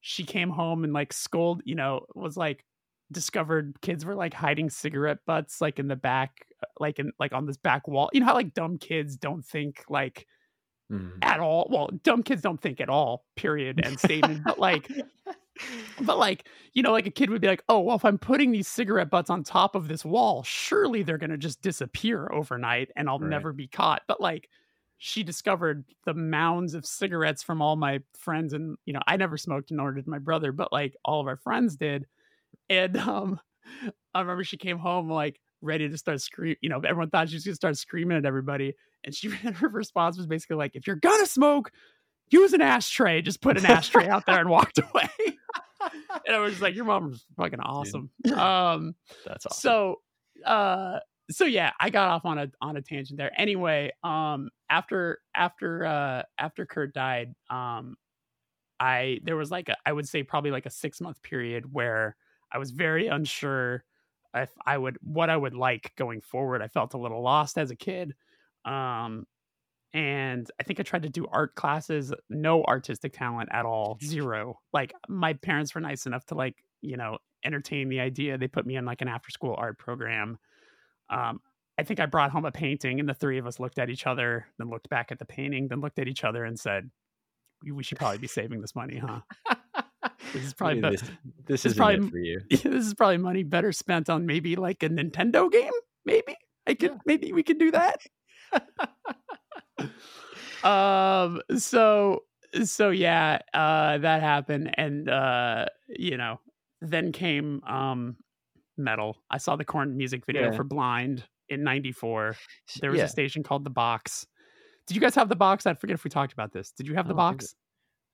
she came home and like scold, you know, was like discovered kids were like hiding cigarette butts like in the back like in like on this back wall. You know how like dumb kids don't think like Mhm. at all. Well, dumb kids don't think at all, period, and statement. but like, but like, you know, like a kid would be like, oh, well, if I'm putting these cigarette butts on top of this wall, surely they're going to just disappear overnight and I'll Right. never be caught. But like, she discovered the mounds of cigarettes from all my friends. And, you know, I never smoked, nor did my brother, but like all of our friends did. And um, I remember she came home like ready to start screaming. You know, everyone thought she was going to start screaming at everybody. And she, her response was basically like, if you're going to smoke, use an ashtray. Just put an ashtray out there and walked away. and I was just like, your mom was fucking awesome. Um, That's awesome. so uh so yeah i got off on a on a tangent there anyway um after after uh after kurt died um i there was like a, i would say probably like a six month period where i was very unsure if i would what i would like going forward. I felt a little lost as a kid um and i think i tried to do art classes no artistic talent at all zero. Like my parents were nice enough to like you know entertain the idea. They put me in like an after school art program. Um i think i brought home a painting and the three of us looked at each other then looked back at the painting then looked at each other and said we, we should probably be saving this money huh this is probably Maybe be- this, this is probably- for you. this is probably money better spent on maybe like a nintendo game maybe i could Yeah. maybe we could do that um so so yeah uh that happened and uh you know then came um metal i saw the Korn music video Yeah. for blind in 94 there was yeah. a station called the box did you guys have the box i forget if we talked about this did you have the box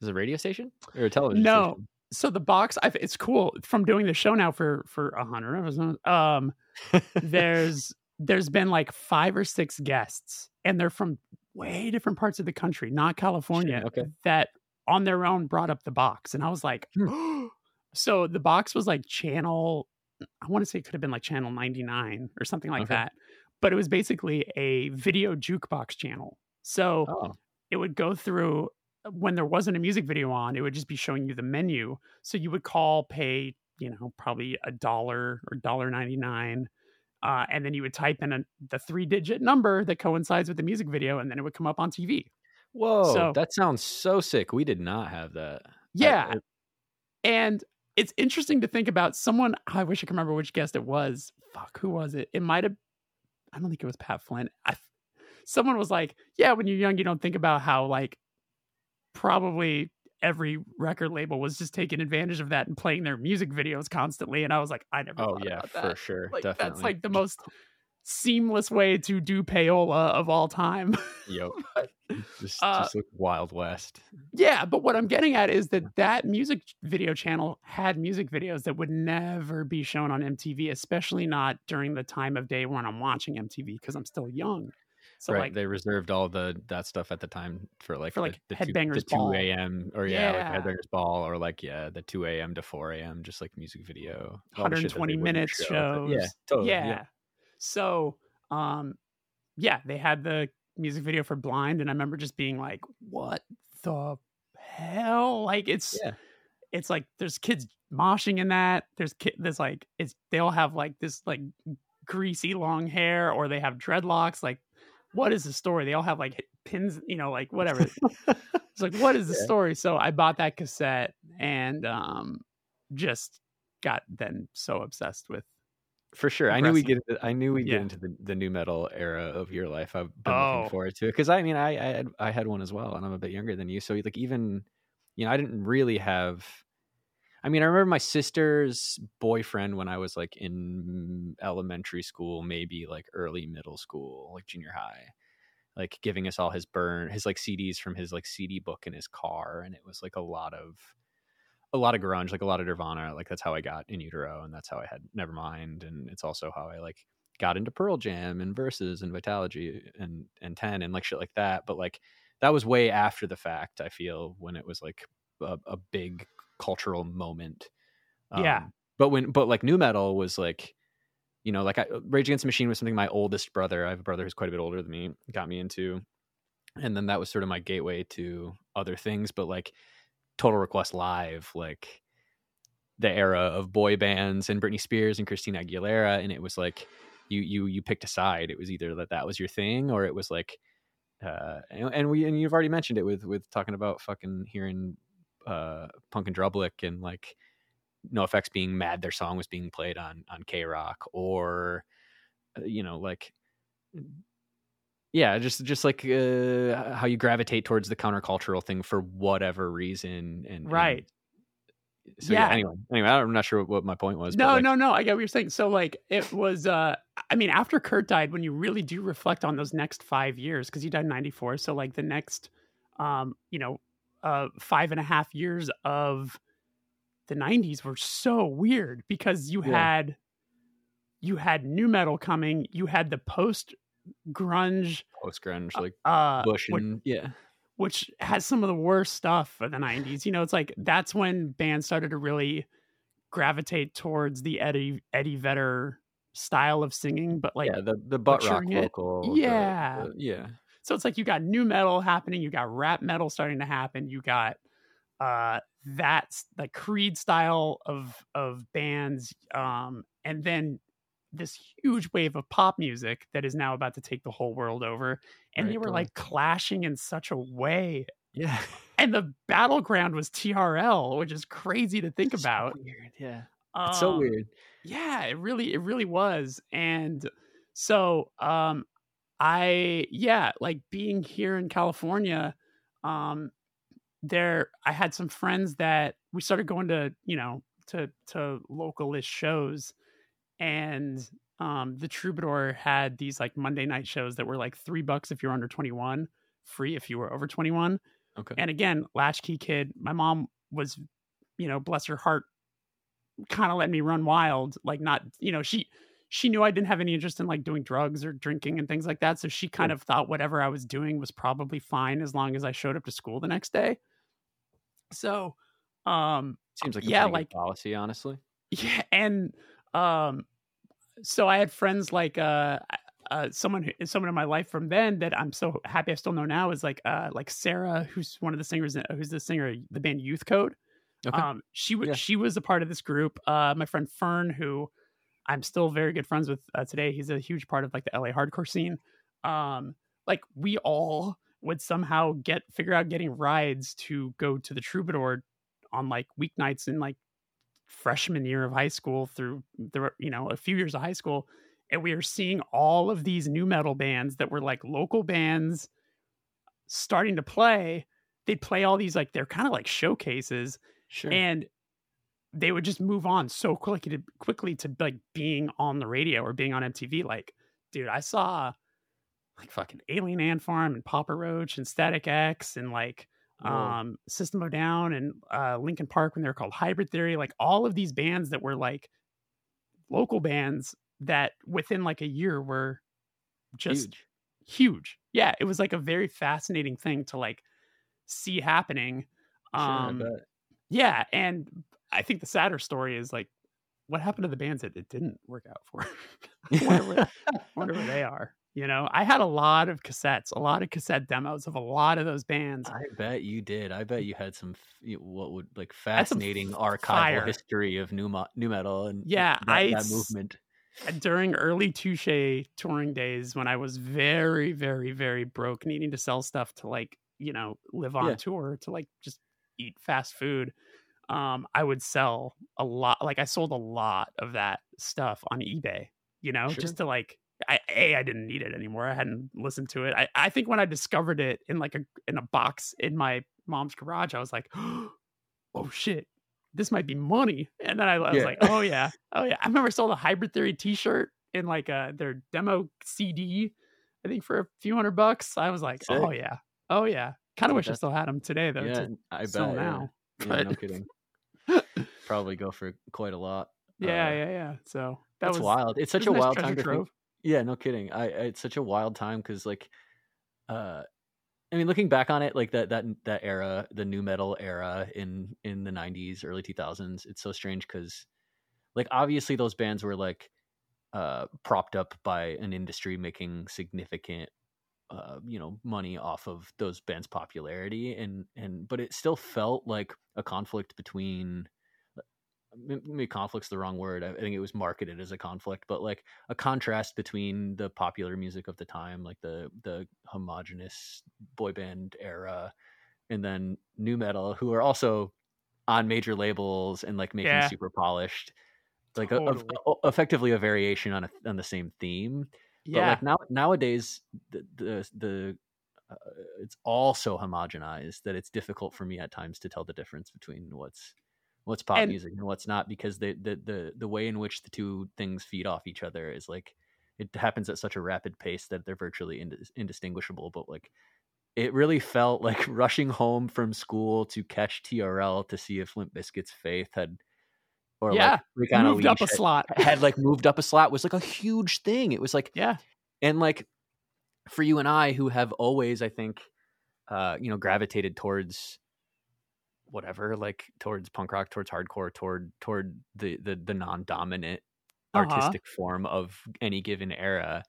Is it a radio station or a television No. station? So the box I, it's cool from doing the show now for for a hundred episodes um there's there's been like five or six guests and they're from way different parts of the country not california okay. that on their own brought up the box and i was like so the box was like channel i want to say it could have been like channel 99 or something like Okay. that but it was basically a video jukebox channel so Oh, it would go through when there wasn't a music video on, it would just be showing you the menu. So you would call, pay, you know, probably a dollar or dollar ninety nine, uh, and then you would type in a, the three digit number that coincides with the music video, and then it would come up on TV. whoa! So- that sounds so sick. We did not have that. I- Yeah, I- and it's interesting to think about. Someone I wish I could remember which guest it was. Fuck, who was it? It might have. I don't think it was Pat Flynn. I, someone was like, "Yeah, when you're young, you don't think about how like probably every record label was just taking advantage of that and playing their music videos constantly." And I was like, "I never." oh yeah, for sure. Like Definitely. that's like the most seamless way to do payola of all time. Yep. Just, Uh, just like Wild West. Yeah, but what I'm getting at is that that music video channel had music videos that would never be shown on MTV, especially not during the time of day when I'm watching MTV because I'm still young. So right. like, they reserved all the that stuff at the time for like For, the- like, the, two, Headbangers the two a.m. or yeah, Yeah. like Headbangers Ball or like yeah, the two a.m. to four a.m. just like music video, the shit that 120 minutes show, but Yeah, shows. totally. yeah. Yeah. So, um, yeah, they had the music video for Blind, and I remember just being like, "What the hell?" Like it's Yeah. it's like there's kids moshing in that. There's ki- there's like it's they all have like this like greasy long hair or they have dreadlocks. Like, what is the story? They all have like pins, you know, like whatever. it's like, what is the Yeah. story? So I bought that cassette and um just got then so obsessed with For sure. I knew we get. into- I knew we Yeah. get into the, the new metal era of your life. I've been Oh. looking forward to it because I mean, I, I had I had one as well, and I'm a bit younger than you. So like even, you know, I didn't really have. I mean, I remember my sister's boyfriend when I was like in elementary school, maybe like early middle school, like junior high, like giving us all his burn, his like CDs from his like CD book in his car, and it was like a lot of a lot of grunge, like a lot of Nirvana. Like that's how I got in utero, and that's how I had Nevermind, and it's also how I like got into Pearl Jam and Versus and Vitalogy and and Ten and like shit like that. But like that was way after the fact. I feel when it was like a, a big cultural moment. Yeah. Um, But when but like new metal was like. You know, like I, Rage Against the Machine was something my oldest brother, I have a brother who's quite a bit older than me, got me into. And then that was sort of my gateway to other things. But like Total Request Live, like the era of boy bands and Britney Spears and Christina Aguilera, and it was like you you you picked a side. It was either that that was your thing, or it was like, uh, and, and we and you've already mentioned it with with talking about fucking hearing uh Punk in Drublic and like NOFX being mad their song was being played on on K Rock, or uh, you know like yeah just just like uh, how you gravitate towards the countercultural thing for whatever reason and Right. and- so yeah. Yeah. anyway anyway i'm not sure what, my point was no, like, no, no. I get what you're saying. So like it was uh I mean, after Kurt died, when you really do reflect on those next five years, because he died in ninety four, so like the next um, you know, uh five and a half years of the nineties were so weird because you Yeah. had you had new metal coming, you had the post grunge post grunge like uh bush which- and yeah which has some of the worst stuff of the 90s. You know, it's like that's when bands started to really gravitate towards the Eddie Eddie Vedder style of singing, but like yeah the the butt rock vocal the- Yeah. the- yeah so it's like you got new metal happening, you got rap metal starting to happen, you got uh that's like Creed style of of bands um and then this huge wave of pop music that is now about to take the whole world over and Right, they were like clashing in such a way. Yeah. And the battleground was TRL, which is crazy to think So about. weird yeah. It's so Um, weird. Yeah, it really, it really was. And so, um, I, yeah, like being here in California, um, there, I had some friends that we started going to, you know, to to localish shows, and um, the Troubadour had these like Monday night shows that were like three bucks if you're under 21, free if you were over 21. okay And again, latchkey kid. My mom was, you know, bless her heart, kind of let me run wild. Like not, you know, she she knew I didn't have any interest in like doing drugs or drinking and things like that. So she kind of thought whatever I was doing was probably fine as long as I showed up to school the next day. So, um, seems like a yeah, like- policy honestly yeah, and um, so I had friends like uh, uh, someone someone in my life from then that I'm so happy I still know now is like uh, like Sarah, who's one of the singers, who's the singer of the band Youth Code. okay Um, she was Yeah. she was a part of this group. Uh, my friend Fern, who I'm still very good friends with uh, today, he's a huge part of like the LA hardcore scene. Um, like we all would somehow get figure out getting rides to go to the Troubadour on like weeknights in like freshman year of high school through the you know a few years of high school and we are seeing all of these new metal bands that were like local bands starting to play they'd play all these like they're kind of like showcases sure and they would just move on so quickly to quickly to like being on the radio or being on MTV. Like, dude, I saw like fucking Alien Ant Farm and Papa Roach and Static X and like um System of Down and uh Linkin Park when they were called Hybrid Theory. Like all of these bands that were like local bands that within like a year were just huge huge. Yeah, it was like a very fascinating thing to like see happening. Um bet. yeah, and I think the sadder story is like what happened to the bands that it didn't work out for. Wonder, where, wonder where they are. You know, I had a lot of cassettes, a lot of cassette demos of a lot of those bands. I bet you did. I bet mm. you had some f- what would like fascinating archival fire. history of new mo- new metal and Yeah, that, I that movement. Uh, during early Touche touring days when I was very, very, very broke, needing to sell stuff to like, you know, live on Yeah. tour, to like just eat fast food. Um, I would sell a lot like I sold a lot of that stuff on eBay, you know, Sure. just to like I A, I didn't need it anymore. I hadn't listened to it. I, I think when I discovered it in like a in a box in my mom's garage, I was like, oh shit, this might be money. And then I, I was Yeah. like, oh yeah, oh yeah. I remember I sold a Hybrid Theory T-shirt in like uh their demo CD, I think for a few hundred bucks. I was like, oh yeah, oh yeah. Kind of wish I still had them today though. yeah, I bet. now. Yeah, but- no kidding. Probably go for quite a lot. yeah, Uh, yeah, yeah. So that That's was wild. It's such a wild time to think. Yeah, no kidding. I, I it's such a wild time because like, uh, I mean, looking back on it, like that that that era, the new metal era in in the '90s, early 2000s, it's so strange because, like, obviously those bands were like, uh, propped up by an industry making significant, uh, you know, money off of those bands' popularity, and and but it still felt like a conflict between maybe conflict's the wrong word. I think it was marketed as a conflict, but like a contrast between the popular music of the time, like the the homogenous boy band era, and then new metal, who are also on major labels and like making Yeah. super polished, like a, Totally. o- effectively a variation on a, on the same theme. But Yeah, like now nowadays, the the, the uh, it's all so homogenized that it's difficult for me at times to tell the difference between what's what's pop And- music and what's not because the, the the the way in which the two things feed off each other is like it happens at such a rapid pace that they're virtually indis- indistinguishable but like it really felt like rushing home from school to catch TRL to see if Limp Bizkit's Faith had or Yeah, like moved up a had- slot. had like moved up a slot was like a huge thing. It was like yeah, and like for you and I who have always I think uh you know gravitated towards whatever like towards punk rock towards hardcore toward toward the the, the non-dominant Uh-huh. artistic form of any given era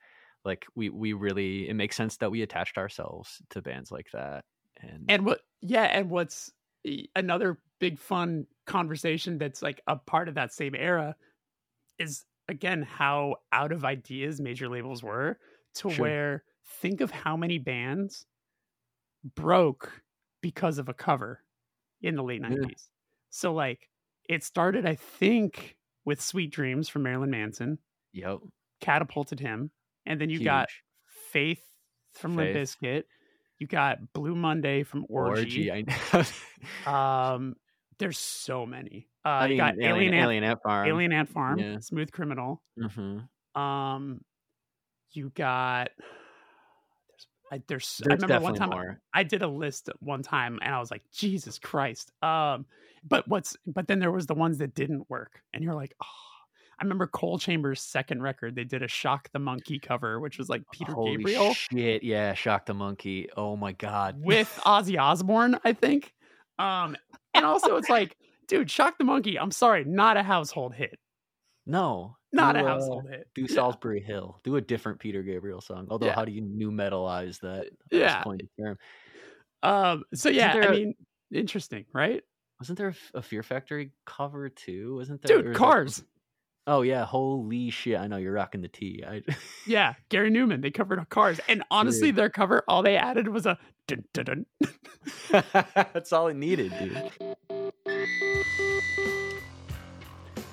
like we we really it makes sense that we attached ourselves to bands like that and, and what yeah and what's another big fun conversation that's like a part of that same era is again how out of ideas major labels were to Sure. where think of how many bands broke because of a cover in the late Yeah. 90s so like it started i think with sweet dreams from marilyn manson yep catapulted him and then you got faith from limp Faith. bizkit you got blue monday from orgy, orgy I know. um, there's so many. Uh, I you mean, got alien, Alien, Ant, alien ant farm Alien Ant Farm, Yeah. Smooth Criminal. Mhm. Um, you got. There's, I, there's, I remember one time more I did a list one time, and I was like, Jesus Christ. Um, but what's but then there was the ones that didn't work, and you're like, oh. I remember Coal Chambers' second record. They did a Shock the Monkey cover, which was like Peter Holy Gabriel shit yeah shock the monkey oh my god with Ozzy Osbourne, I think. Um, and also it's like, dude, Shock the Monkey. I'm sorry, not a household hit. no Not do, a uh, household hit. do Yeah. Solsbury Hill. Do a different Peter Gabriel song. Although, Yeah. how do you new metalize that? Yeah. Point in term? Um. So yeah, I a- mean, interesting, right, Wasn't there a Fear Factory cover too? Wasn't there? dude? is that- Cars. Oh yeah, holy shit! I know you're rocking the T. I, Yeah, Gary Numan. They covered Cars, and honestly, Dude. their cover, all they added was a dun, dun, dun. that's all it needed, dude.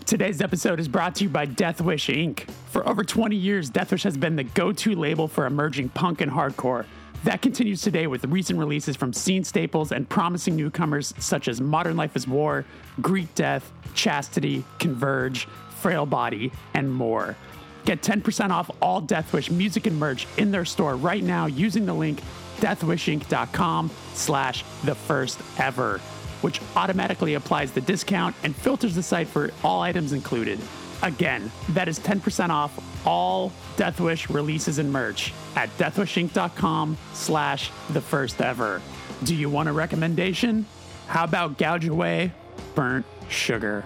Today's episode is brought to you by Deathwish Inc. For over 20 years, Deathwish has been the go to label for emerging punk and hardcore. That continues today with recent releases from scene staples and promising newcomers such as Modern Life is War, Greet Death, Chastity, Converge, Frail Body, and more. Get 10% off all Deathwish music and merch in their store right now using the link deathwishinc.com slash the first ever which automatically applies the discount and filters the site for all items included. Again, that is 10% off all Deathwish releases and merch at deathwishinc.com slash the first ever. Do you want a recommendation? How about gouge away burnt sugar?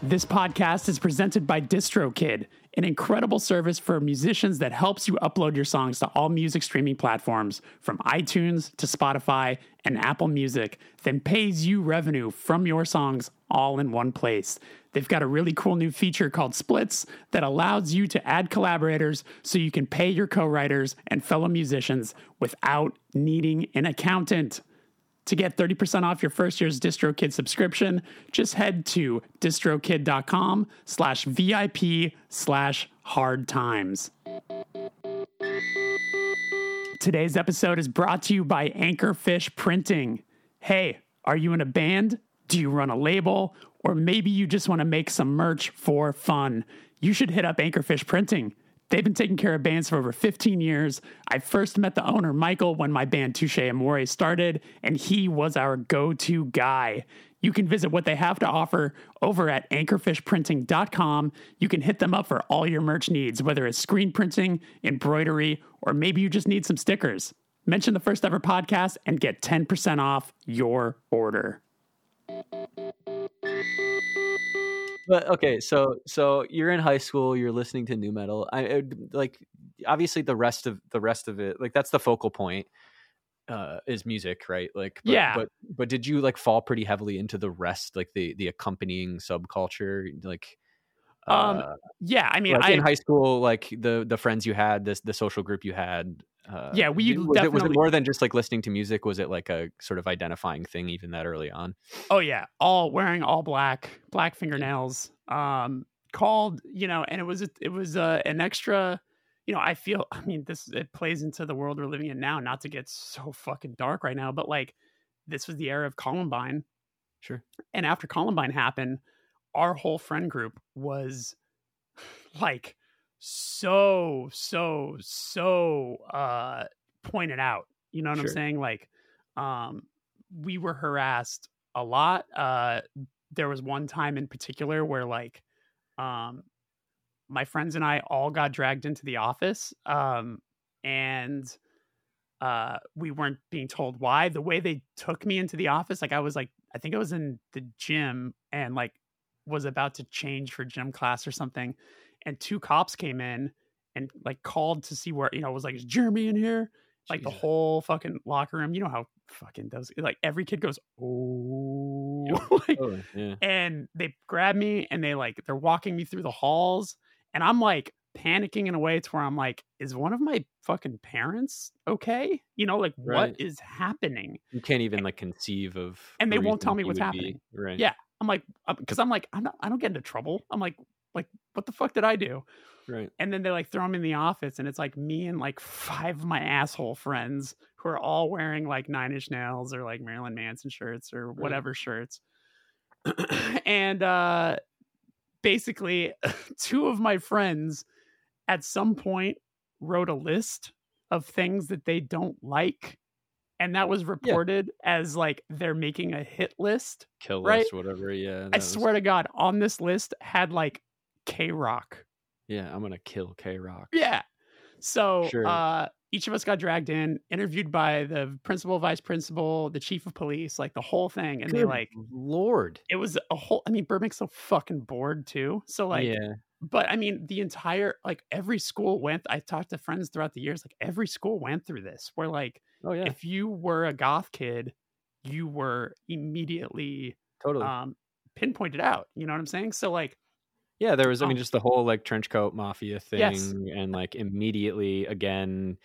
This podcast is presented by DistroKid, an incredible service for musicians that helps you upload your songs to all music streaming platforms from iTunes to Spotify and Apple Music, then pays you revenue from your songs all in one place. They've got a really cool new feature called Splits that allows you to add collaborators so you can pay your co writers and fellow musicians without needing an accountant. To get 30% off your first year's DistroKid subscription, just head to distrokid.com slash VIP slash hard times. Today's episode is brought to you by Anchorfish Printing. Hey, are you in a band? Do you run a label? Or maybe you just want to make some merch for fun? You should hit up Anchorfish Printing. They've been taking care of bands for over 15 years. I first met the owner, Michael, when my band Touche Amore started, and he was our go to guy. You can visit what they have to offer over at anchorfishprinting.com. You can hit them up for all your merch needs, whether it's screen printing, embroidery, or maybe you just need some stickers. Mention the first ever podcast and get 10% off your order. But okay, so so you're in high school, you're listening to new metal. I I- like obviously the rest of the rest of it, like that's the focal point uh is music, right? Like but, Yeah. but but did you like fall pretty heavily into the rest like the the accompanying subculture like Um, uh, Yeah, I mean, like I in high school like the the friends you had, this the social group you had uh, Yeah, we was it, was it more than just like listening to music? Was it like a sort of identifying thing even that early on? Oh yeah, all wearing all black, black fingernails. Um, called you know, and it was it was uh, an extra. You know, I feel. I mean, this it plays into the world we're living in now. Not to get so fucking dark right now, but like, this was the era of Columbine, Sure. and after Columbine happened, our whole friend group was like so so so uh pointed out. You know what I'm saying? Like, um, we were harassed a lot. Uh, there was one time in particular where like, um, my friends and I all got dragged into the office, um, and uh, we weren't being told why. The way they took me into the office, like I was like, I think I was in the gym and like was about to change for gym class or something, and two cops came in and like called to see where you know was like, is Jeremy in here? Like the whole fucking locker room. You know how fucking does like every kid goes, oh, like, yeah. and they grab me and they like they're walking me through the halls and i'm like panicking in a way to where i'm like is one of my fucking parents okay you know like Right. what is happening You can't even like conceive of, And they won't tell me what's would be- happening. right? Yeah. i'm like um, because i'm like i'm not i don't get into trouble i'm like like what the fuck did i do right. and then they like throw him in the office and it's like me and like five of my asshole friends who are all wearing like nine inch nails or like marilyn manson shirts or whatever shirts and uh basically two of my friends at some point wrote a list of things that they don't like and that was reported as like they're making a hit list Kill Right? list, whatever. Yeah, i was- swear to god on this list had like k-rock Yeah, I'm gonna kill K Rock. Yeah. So Sure. uh each of us got dragged in, interviewed by the principal, vice principal, the chief of police, like the whole thing. And they like Lord. it was a whole I mean, Burbank's so fucking bored too. So like yeah, but I mean the entire like every school went I talked to friends throughout the years, like every school went through this where like oh yeah, if you were a goth kid, you were immediately totally. um pinpointed out. You know what I'm saying? So like yeah, there was. I oh. mean, oh. just the whole like trench coat mafia thing, Yes. and like immediately again,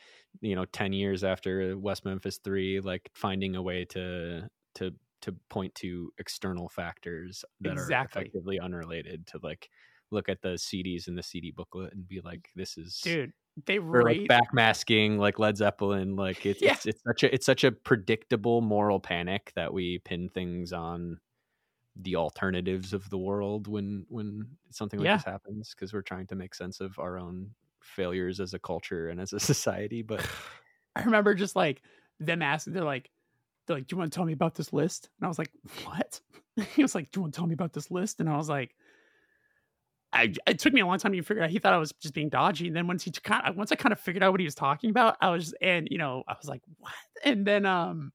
you know, ten years after West Memphis Three, like finding a way to to to point to external factors that Exactly. are effectively unrelated to like look at the CDs in the CD booklet and be like, this is dude, they or like backmasking like Led Zeppelin. Like it's, Yeah. it's it's such a it's such a predictable moral panic that we pin things on the alternatives of the world when when something like Yeah. this happens because we're trying to make sense of our own failures as a culture and as a society. But I remember just like them asking, they're like, they're like, do you want to tell me about this list? And I was like, what? he was like, do you want to tell me about this list? And I was like, I, it took me a long time to figure out. He thought I was just being dodgy. And then once he kind of, once I kind of figured out what he was talking about, I was, just, and you know, I was like, what? And then, um,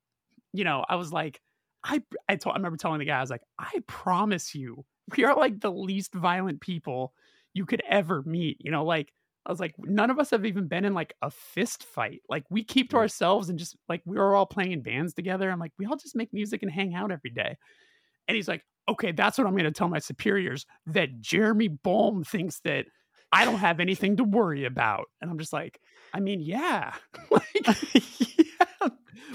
you know, I was like, I, I told, I remember telling the guy, I was like, I promise you, we are like the least violent people you could ever meet. You know, like I was like, none of us have even been in like a fist fight. Like we keep to mm. ourselves and just like we were all playing in bands together. I'm like, we all just make music and hang out every day. And he's like, okay, that's what I'm going to tell my superiors that Jeremy Bolm thinks that I don't have anything to worry about. And I'm just like, I mean, yeah. like, yeah.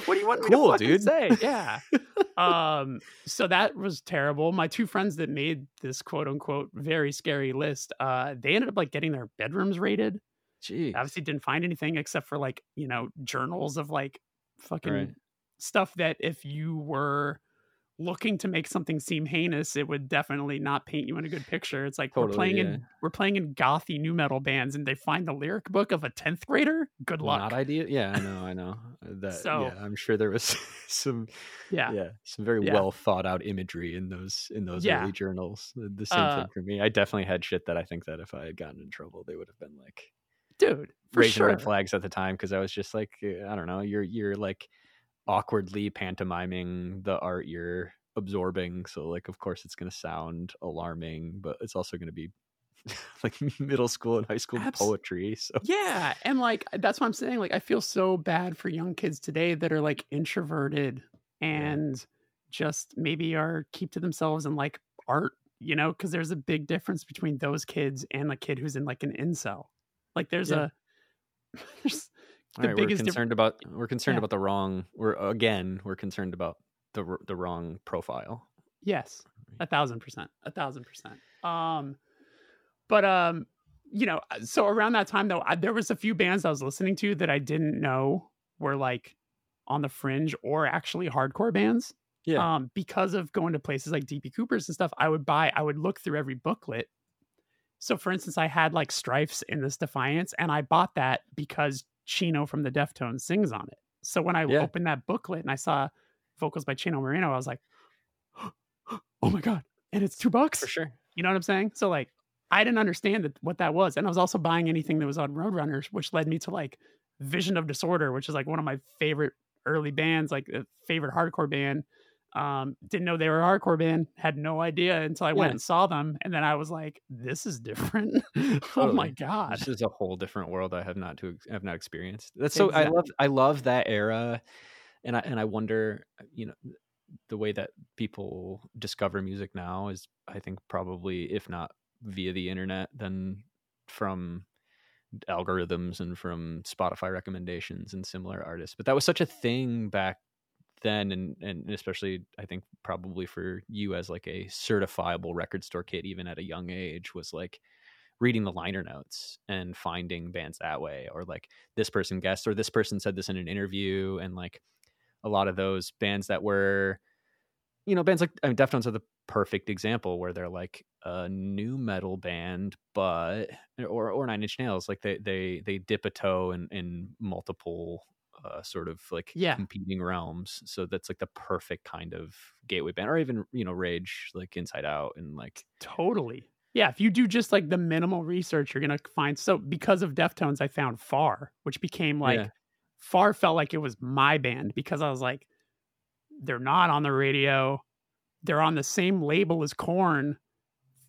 what do you want me to dude. say? Yeah. um, so that was terrible. My two friends that made this quote unquote very scary list, uh, they ended up like getting their bedrooms raided. Jeez. Obviously didn't find anything except for like, you know, journals of like fucking Right. stuff that if you were looking to make something seem heinous, it would definitely not paint you in a good picture. It's like we're playing yeah. in we're playing in gothy nu metal bands and they find the lyric book of a 10th grader. Good luck. Not ideal. Yeah, I know. I know. Uh, That. So- yeah, I'm sure there was some. yeah. Yeah, some very Yeah. well thought out imagery in those in those early journals. The, same Uh, thing for me. I definitely had shit that I think that if I had gotten in trouble, they would have been like Dude, raising sure. red flags at the time because I was just like, uh, I don't know, you're you're like awkwardly pantomiming the art you're absorbing. So like, of course, it's going to sound alarming, but it's also going to be like middle school and high school Abs- poetry. So Yeah, and like that's what I'm saying. Like I feel so bad for young kids today that are like introverted and just maybe are keep to themselves and like art, you know, because there's a big difference between those kids and a kid who's in like an incel. Like there's Yeah. a there's the right, we're biggest diff- concerned about we're concerned Yeah. about the wrong. We're again we're concerned about the the wrong profile. Yes, a thousand percent, a thousand percent. Um, but um, you know, so around that time though, I, there was a few bands I was listening to that I didn't know were like on the fringe or actually hardcore bands. Yeah. Um, because of going to places like DB Cooper's and stuff, I would buy, I would look through every booklet. So, for instance, I had like Strifes in this Defiance, and I bought that because Chino from the Deftones sings on it. So when I Yeah. opened that booklet and I saw vocals by Chino Moreno, I was like, "Oh my god!" And it's two bucks. For sure. You know what I'm saying? So like, I didn't understand that, what that was, and I was also buying anything that was on Roadrunners, which led me to like Vision of Disorder, which is like one of my favorite early bands, like a favorite hardcore band. Um, didn't know they were a hardcore band, had no idea until I went and saw them, and then I was like, "This is different." oh my Totally. god! This is a whole different world I have not to have not experienced. That's so I love I love that era, and I and I wonder you know the way that people discover music now is I think probably if not via the internet then from algorithms and from Spotify recommendations and similar artists. But that was such a thing back then and and especially I think probably for you as like a certifiable record store kid even at a young age was like reading the liner notes and finding bands that way or like this person guessed or this person said this in an interview and like a lot of those bands that were you know bands like I mean Deftones are the perfect example where they're like a nu metal band but or or Nine Inch Nails like they they they dip a toe in in multiple uh, sort of like Yeah. competing realms so that's like the perfect kind of gateway band or even you know Rage like Inside Out and like Totally. Yeah, if you do just like the minimal research, you're gonna find. So because of Deftones, I found Far, which became like Yeah. Far felt like it was my band because I was like, they're not on the radio, they're on the same label as Korn,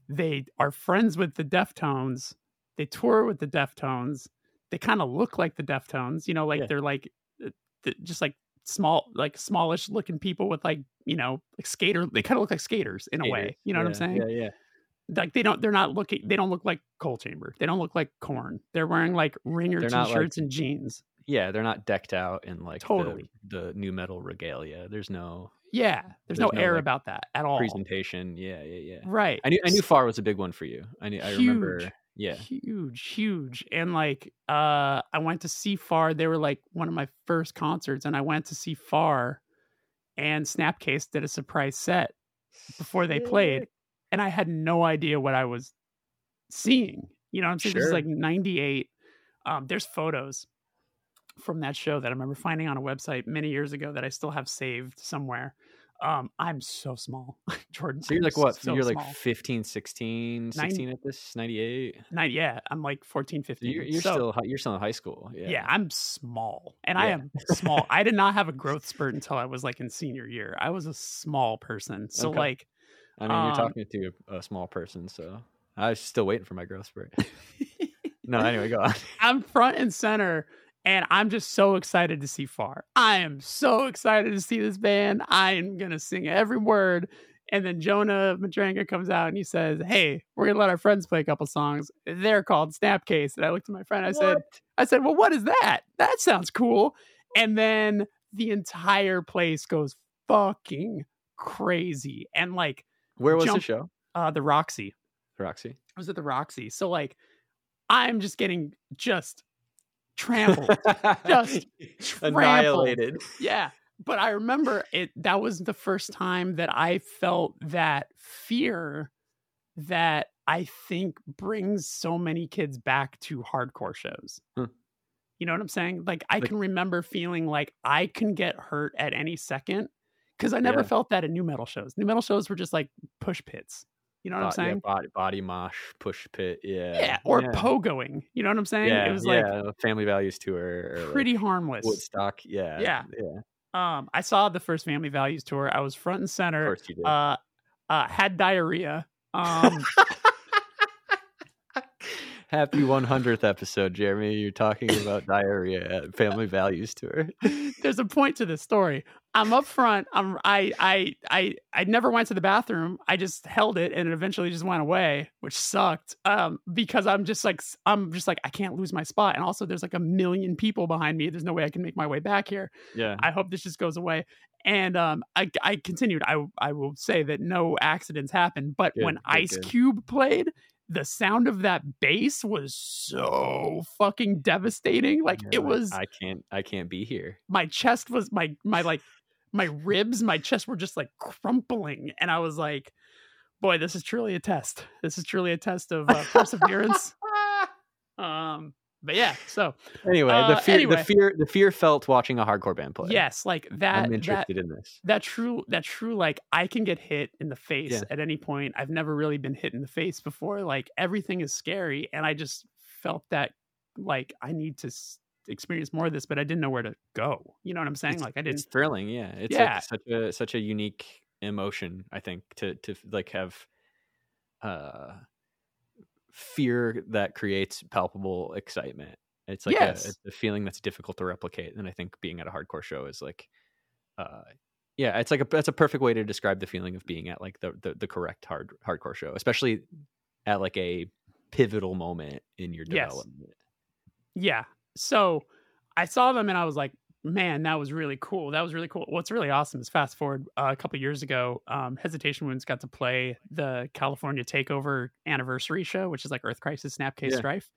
they are friends with the Deftones, they tour with the Deftones, they kind of look like the Deftones, you know, like Yeah. they're like just like small, like smallish looking people with like you know like skater. They kind of look like skaters in a way. You know what I'm saying? yeah yeah like they don't they're not looking they don't look like coal chamber they don't look like Korn they're wearing like ringer They're t-shirts like- and jeans yeah they're not decked out in like the- Totally. the, nu metal regalia there's no yeah there's, There's no, no, air like, about that at all presentation yeah yeah yeah right I knew I knew Far was a big one for you. I knew, I remember. Yeah, huge huge and like uh i went to see far they were like one of my first concerts and i went to see far and snapcase did a surprise set before they played and i had no idea what i was seeing you know what i'm saying? This is like 98 um there's photos from that show that i remember finding on a website many years ago that i still have saved somewhere um i'm so small jordan So you're I'm like what? so you're like small. 15, 16, 16 at this 98. Nine, yeah i'm like 14 15 you're, you're So- still you're still in high school. Yeah. yeah. I'm small and I am small. I did not have a growth spurt until I was like in senior year. I was a small person. So Okay. like I mean, you're um, talking to a, a small person, so I was still waiting for my growth spurt. no, anyway, go on. I'm front and center, and I'm just so excited to see Far. I am so excited to see this band. I am gonna sing every word. And then Jonah Matranga comes out and he says, Hey, we're gonna let our friends play a couple songs. They're called Snapcase. And I looked at my friend, I said, I said, Well, what is that? That sounds cool. And then the entire place goes fucking crazy. And like Where was Jump- the show? uh the Roxy. The Roxy. I was at the Roxy. So like I'm just getting just trampled. Just annihilated. yeah. But I remember it that was the first time that I felt that fear that I think brings so many kids back to hardcore shows. Hmm. You know what I'm saying? Like I Like- can remember feeling like I can get hurt at any second because I never Yeah. felt that at nu metal shows. Nu metal shows were just like push pits. You know what I'm Bo- yeah, saying? body, body mosh, push pit. Yeah. Yeah, or yeah. pogoing. You know what I'm saying? Yeah, it was like Family Values tour. or, like, pretty harmless. Woodstock. Yeah. Yeah. Yeah. Um, I saw the first Family Values tour. I was front and Of center. course you did. Uh, uh, had diarrhea. Um, Happy 100th episode, Jeremy. You're talking about diarrhea at Family Values tour. there's a point to this story. I'm up front. I'm I I I I never went to the bathroom. I just held it and it eventually just went away, which sucked. Um, because I'm just like I'm just like I can't lose my spot. And also there's like a million people behind me. There's no way I can make my way back here. Yeah. I hope this just goes away. And um, I, I continued. I I will say that no accidents happened, but Good, when good, Ice good. Cube played, the sound of that bass was so fucking devastating. Like it was I can't. I can't be here. my chest was my my like my ribs, my chest were just like crumpling, and I was like, boy, this is truly a test. This is truly a test of uh, perseverance. um, but yeah, so Anyway, Uh, the fear, anyway. the fear, the fear felt watching a hardcore band play. yes, like that I'm that interested in this. that true that true like i can get hit in the face Yeah. at any point i've never really been hit in the face before like everything is scary and i just felt that like i need to s- experience more of this but i didn't know where to go you know what i'm saying It's, like i didn't it's thrilling. Yeah. It's Yeah. like such a such a unique emotion. I think to to like have uh fear that creates palpable excitement. It's like Yes. a, it's a feeling that's difficult to replicate, and I think being at a hardcore show is like, uh, yeah, it's like a that's a perfect way to describe the feeling of being at like the the, the correct hard hardcore show, especially at like a pivotal moment in your Yes. development. yeah so i saw them and i was like man that was really cool that was really cool what's really awesome is fast forward uh, a couple years ago um, hesitation wounds got to play the california takeover anniversary show which is like earth crisis snapcase Yeah. strife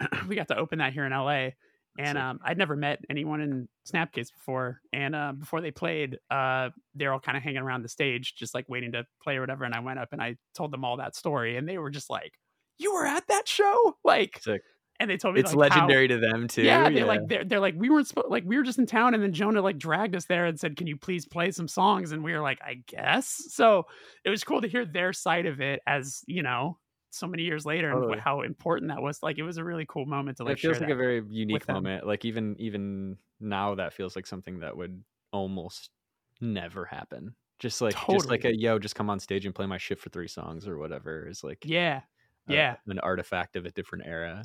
we got to open that here in la and um, I'd never met anyone in Snapcase before. And uh, before they played, uh, they're all kind of hanging around the stage, just like waiting to play or whatever. And I went up and I told them all that story, and they were just like, "You were at that show!" Like, Sick. And they told me It's like, how- legendary to them too. yeah, they're like they're, they're like we weren't supposed like we were just in town, and then Jonah like dragged us there and said, "Can you please play some songs?" And we were like, "I guess." So it was cool to hear their side of it, as you know, so many years later, Totally. and how important that was. Like it was a really cool moment to like it feels share like a very unique them. moment. Like even even now, that feels like something that would almost never happen. Just like just like a yo, just come on stage and play my shit for three songs or whatever is like yeah, a- yeah. an artifact of a different era,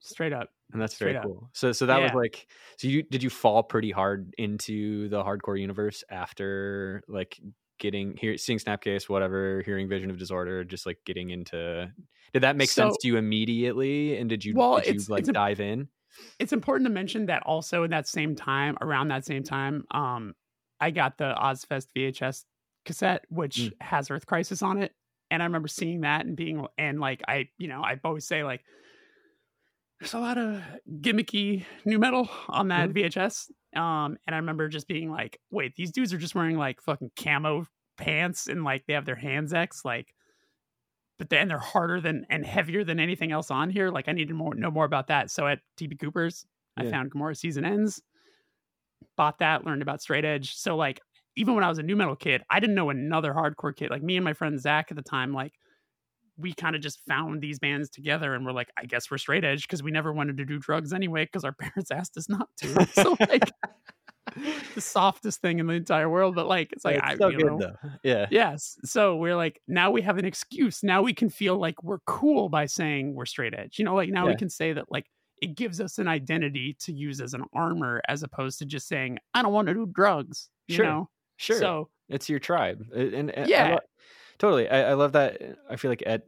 straight up. and that's very cool. So so that was like so you did you fall pretty hard into the hardcore universe after like getting here seeing Snapcase whatever hearing Vision of Disorder just like getting into did that make sense to you immediately and did you Well, did you like dive in It's important to mention that also in that same time, around that same time, um, I got the Ozzfest VHS cassette, which Mm. has Earth Crisis on it, and I remember seeing that and being and like I, you know, I always say like. There's a lot of gimmicky nu metal on that VHS. Um, and I remember just being like, wait, these dudes are just wearing like fucking camo pants and like they have their hands X, like but then they're harder than and heavier than anything else on here. Like I needed more know more about that. So at DB Cooper's, I found Gomorrah's Season Ends, bought that, learned about Straight Edge. So like even when I was a nu metal kid, I didn't know another hardcore kid. Like me and my friend Zach at the time, like we kind of just found these bands together and we're like, I guess we're straight edge because we never wanted to do drugs anyway because our parents asked us not to. So like the softest thing in the entire world. But like, it's like It's I, so you good know, though. Yeah. Yes. So we're like, now we have an excuse. Now we can feel like we're cool by saying we're straight edge. You know, like now we can say that like it gives us an identity to use as an armor as opposed to just saying, I don't want to do drugs. You Sure. know? Sure. So it's your tribe and, and I Yeah. lo- totally. I, I love that i feel like at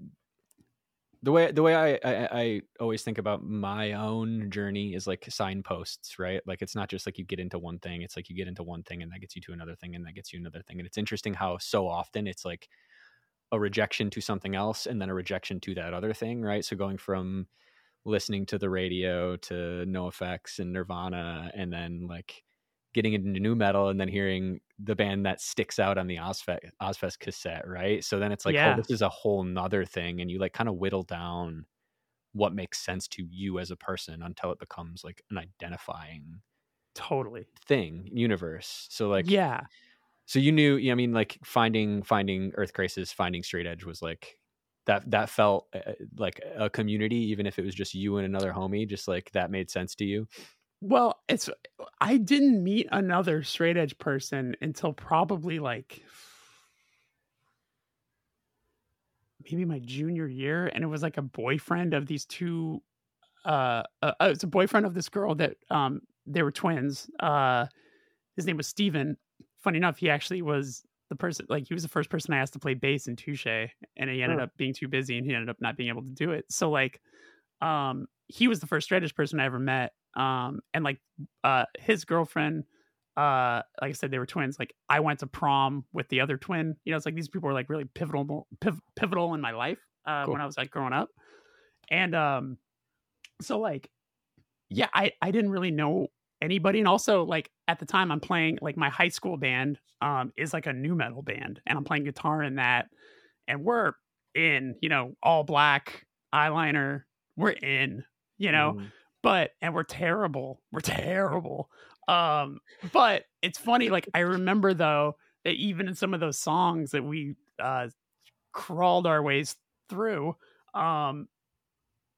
the way the way I, I i always think about my own journey is like signposts right? Like it's not just like you get into one thing it's like you get into one thing and that gets you to another thing and that gets you another thing. And it's interesting how so often it's like a rejection to something else and then a rejection to that other thing right? So going from listening to the radio to NOFX and nirvana and then like getting into nu metal and then hearing the band that sticks out on the Ozzfest, Ozzfest cassette, right? So then it's like, Yeah. oh, this is a whole nother thing. And you like kind of whittle down what makes sense to you as a person until it becomes like an identifying totally. thing, universe. So like, yeah. so you knew, yeah, I mean, like finding, finding Earth Crisis, finding Straight Edge was like, that, that felt uh, like a community, even if it was just you and another homie, just like that made sense to you. Well, it's I didn't meet another straight edge person until probably like maybe my junior year, and it was like a boyfriend of these two. Uh, uh it's a boyfriend of this girl that um they were twins. Uh, his name was Steven. Funny enough, he actually was the person like he was the first person I asked to play bass in Touche, and he ended Oh. up being too busy, and he ended up not being able to do it. So like, um, he was the first straight edge person I ever met. Um, and like uh his girlfriend uh like i said they were twins like i went to prom with the other twin you know it's like these people were like really pivotal piv- pivotal in my life uh Cool. when i was like growing up. And um so like yeah i i didn't really know anybody. And also like at the time i'm playing like my high school band um is like a nu metal band. And i'm playing guitar in that. And we're in you know all black eyeliner we're in you know? Mm. But and we're terrible we're terrible um but it's funny like i remember though that even in some of those songs that we uh crawled our ways through um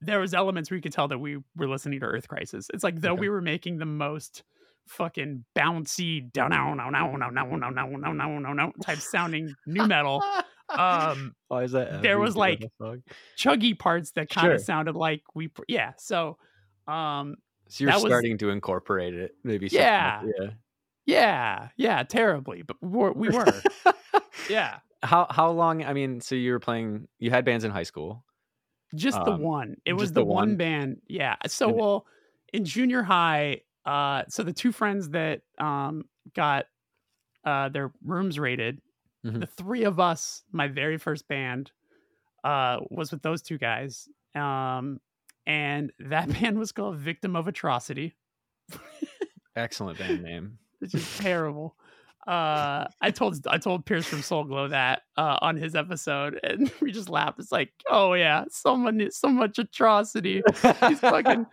there was elements where you could tell that we were listening to earth crisis it's like though Okay. we were making the most fucking bouncy down now now now now now now now now now now now type sounding nu metal um Why is that? there was, like, chuggy parts that kind of Sure. sounded like we yeah so um So you're that was- starting to incorporate it, maybe. Yeah. like- Yeah, yeah, terribly, but we were. We were. yeah. yeah, how how long? I mean, so you were playing. You had bands in high school. just the Um, one. It was the, the one one? band. Yeah. So And- well, in junior high, uh, so the two friends that um got uh their rooms rated, Mhm. the three of us, my very first band, uh, was with those two guys. Um, and that band was called Victim of Atrocity. Excellent band name. which is terrible. Uh, I told I told Pierce from Soul Glo that uh, on his episode, and we just laughed. It's like, oh yeah, someone so much atrocity. These fucking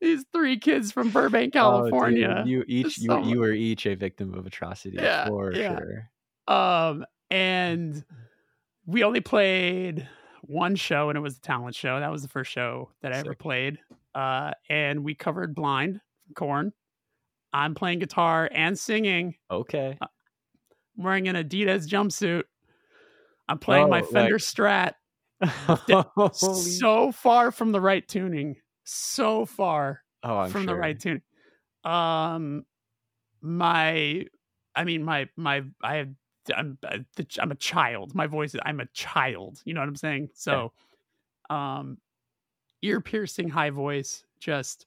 these three kids from Burbank, Oh, California. you each Just you, you were each a victim of atrocity Yeah, for yeah. sure. Um, and we only played one show, and it was a talent show. That was the first show that I ever played. Uh, and we covered "Blind" from Korn. I'm playing guitar and singing. Okay. I'm wearing an Adidas jumpsuit. I'm playing my Oh, Fender like- Strat. So far from the right tuning. So far oh, from the right tuning. Um, my, I mean, my my I have I'm uh, I'm a child. My voice is I'm a child. You know what I'm saying? So, um, ear piercing high voice. Just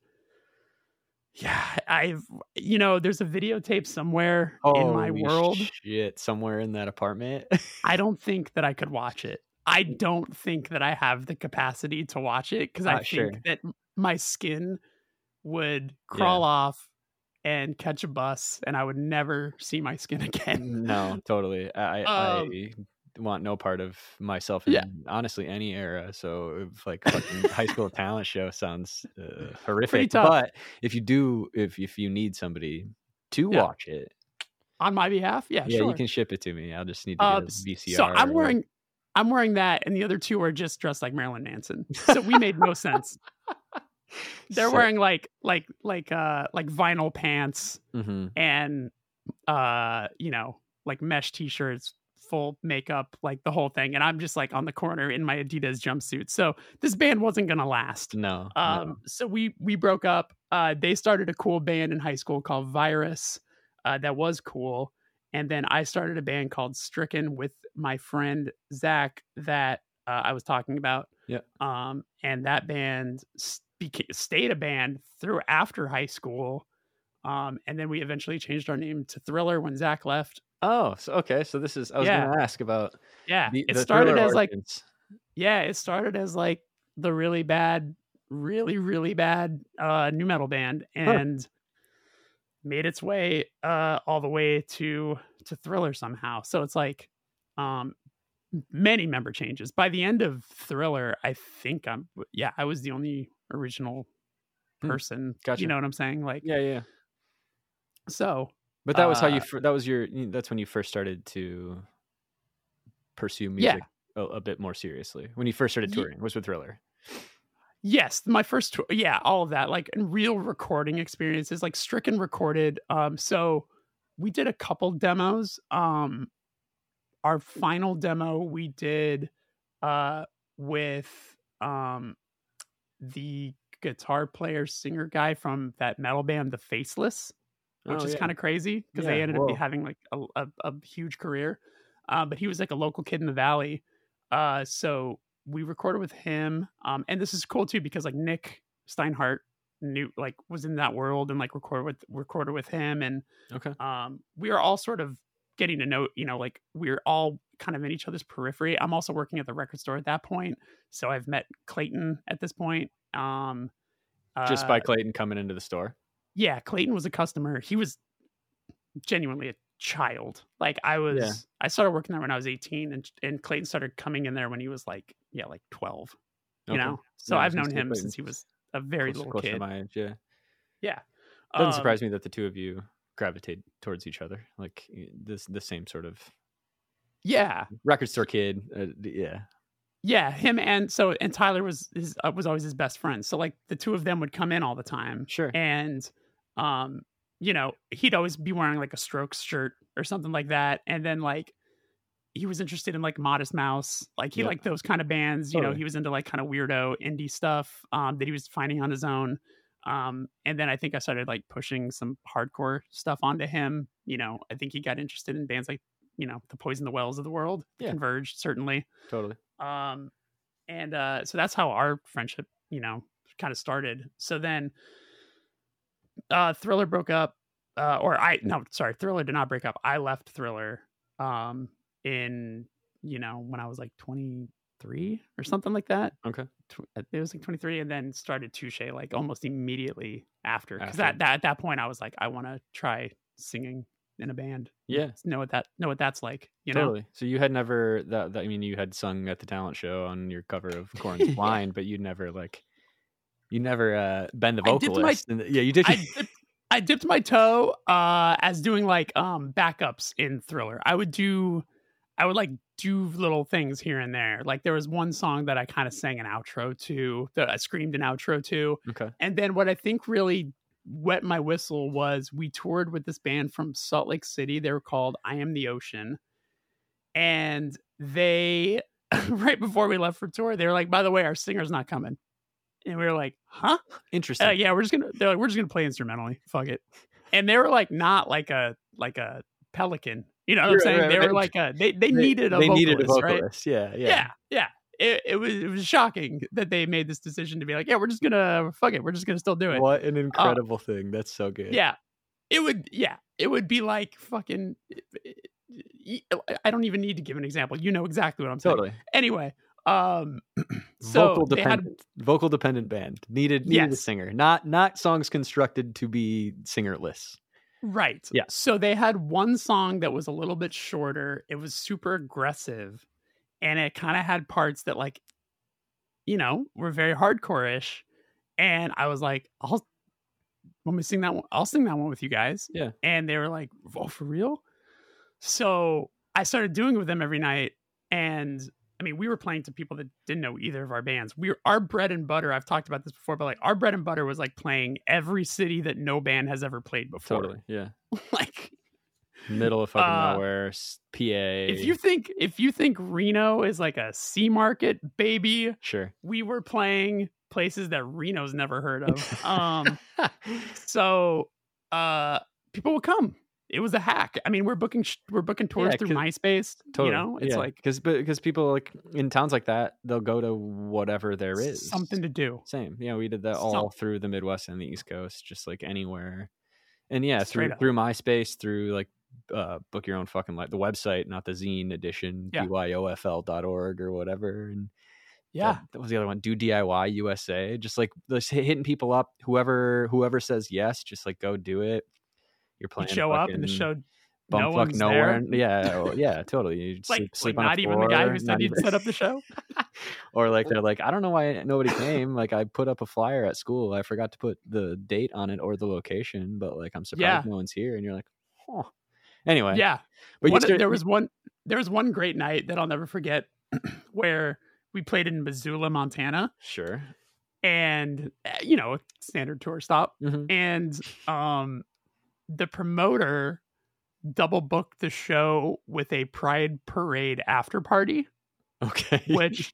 yeah, I've you know there's a videotape somewhere in my world. shit! Somewhere in that apartment. I don't think that I could watch it. I don't think that I have the capacity to watch it because I Ah, think sure. that my skin would crawl off and catch a bus, and I would never see my skin again. no, totally. I Um, I want no part of myself in Yeah. honestly any era. So if like fucking high school talent show sounds uh, horrific. But if you do, if if you need somebody to Yeah. watch it, On my behalf, yeah, yeah, sure. you can ship it to me. I'll just need to Uh, s- VCR. so I'm or- wearing, I'm wearing that, and the other two are just dressed like Marilyn Manson. So we made no sense. They're Sick. wearing like like like uh like vinyl pants Mhm. and uh, you know, like mesh t-shirts, full makeup, like the whole thing. And I'm just like on the corner in my Adidas jumpsuit. So this band wasn't gonna last. No. Um, no. so we we broke up. Uh, they started a cool band in high school called Virus. Uh, that was cool. And then I started a band called Stricken with my friend Zach that uh, I was talking about. Yeah. Um, and that band s- became, stayed a band through after high school. Um, and then we eventually changed our name to Thriller when Zach left. Oh, so okay. So this is I was Yeah. gonna ask about Yeah, the, it the started as like yeah, it started as like the really bad, really really bad uh nu metal band and made its way uh all the way to to Thriller somehow. So it's like um many member changes. By the end of Thriller, I think I'm yeah, I was the only original Hmm, person. gotcha. You know what I'm saying? Like Yeah, yeah. so But that was how you Uh, that was your. That's when you first started to pursue Yeah. music a, a bit more seriously. When you first started touring was with Thriller. Yes, my first tour. Yeah, all of that, like and real recording experiences, like Stricken recorded. Um, so we did a couple demos. Um, our final demo we did, uh, with um, the guitar player singer guy from that metal band, The Faceless, which Oh, is yeah. kind of crazy because they Yeah, ended up having like a, a, a huge career. Uh, but he was like a local kid in the valley. Uh, so we recorded with him. Um, and this is cool too because like Nick Steinhardt knew like was in that world and like recorded with recorded with him and Okay. um we are all sort of getting to know you know like we're all kind of in each other's periphery i'm also working at the record store at that point so i've met clayton at this point um Just by uh, Clayton coming into the store. yeah clayton was a customer he was genuinely a child like i was i started working there when i was 18 and and clayton started coming in there when he was like yeah like 12 you Okay. know so Yeah, i've known him Clayton. since he was a very close, little close to kid my age, yeah. yeah Doesn't Um, surprise me that the two of you gravitate towards each other. Like this the same sort of yeah record store kid. Uh, yeah. yeah him and so and tyler was his uh, was always his best friend so like the two of them would come in all the time Sure. and um you know he'd always be wearing like a strokes shirt or something like that and then like he was interested in like modest mouse like he Yeah. liked those kind of bands you know he was into like kind of weirdo indie stuff um that he was finding on his own um and then i think i started like pushing some hardcore stuff onto him you know i think he got interested in bands like you know the poison the wells of the world Yeah. converged certainly Totally. um and uh so that's how our friendship you know kind of started so then uh thriller broke up uh or i no sorry thriller did not break up i left thriller um in you know when i was like 23 or something like that Okay. Uh, it was like 23 and then started touche like almost immediately after because that, that at that point i was like i want to try singing in a band Yeah. know what that know what that's like you know. So you had never that, that I mean you had sung at the talent show on your cover of Korn's. Blind, but you'd never like you never uh been the I my- vocalist. yeah, you did. I dipped, I dipped my toe uh as doing like um backups in Thriller. I would do I would like do little things here and there. Like there was one song that I kind of sang an outro to, that I screamed an outro to. okay. And then what I think really wet my whistle was we toured with this band from Salt Lake City. They were called I Am the Ocean. And they right before we left for tour, they were like, by the way, our singer's not coming. And we were like, huh? Interesting. Uh, yeah, we're just gonna. They're like, we're just gonna play instrumentally. Fuck it. And they were like, not like a like a pelican. You know what I'm saying? right, they were like a. They they, needed a they vocalist, needed a right? vocalist. Yeah, yeah. Yeah, yeah. It, it was it was shocking that they made this decision to be like, yeah, we're just gonna fuck it. We're just gonna still do it. What an incredible thing. That's so good. Yeah, it would. Yeah, it would be like fucking. I don't even need to give an example. You know exactly what I'm saying. Totally. Anyway, um, so vocal they had dependent. vocal dependent band. Needed needed a singer. Not not songs constructed to be singerless. Right. Yeah. So they had one song that was a little bit shorter. It was super aggressive and it kind of had parts that like you know, were very hardcore-ish. And I was like, I'll let me sing that one, I'll sing that one with you guys. Yeah. And they were like, Oh, for real? So I started doing it with them every night. And I mean, we were playing to people that didn't know either of our bands. We were our bread and butter. I've talked about this before, but like our bread and butter was like playing every city that no band has ever played before Totally. Yeah. like middle of fucking Uh, nowhere, PA. If you think if you think Reno is like a C market, baby, sure. we were playing places that Reno's never heard of. Um, so uh, people will come. It was a hack. I mean, we're booking sh- we're booking tours Yeah, through MySpace. Totally. You know, it's yeah. like because because people like in towns like that, they'll go to whatever there is something to do. Same. Yeah, we did that all through the Midwest and the East Coast, just like anywhere. And yeah, Straight through up. through MySpace, through like uh, book your own fucking life, the website, not the zine edition, Yeah. byofl.org or whatever. And Yeah, that, that was the other one. Do DIY USA. Just like just hitting people up. Whoever whoever says yes, just like go do it. You're you playing. show up and the show no one's nowhere. there. Yeah, oh, yeah, totally. You Like, sleep, sleep like not even the guy who said he'd set up the show. or like they're like, I don't know why nobody came. Like I put up a flyer at school. I forgot to put the date on it or the location, but like I'm surprised Yeah. no one's here. And you're like, huh. Anyway, Yeah, but One- start- there was one there was one great night that I'll never forget where we played in Missoula, Montana, sure. and uh, you know, standard tour stop. Mhm. And um the promoter double booked the show with a pride parade after party, Okay. which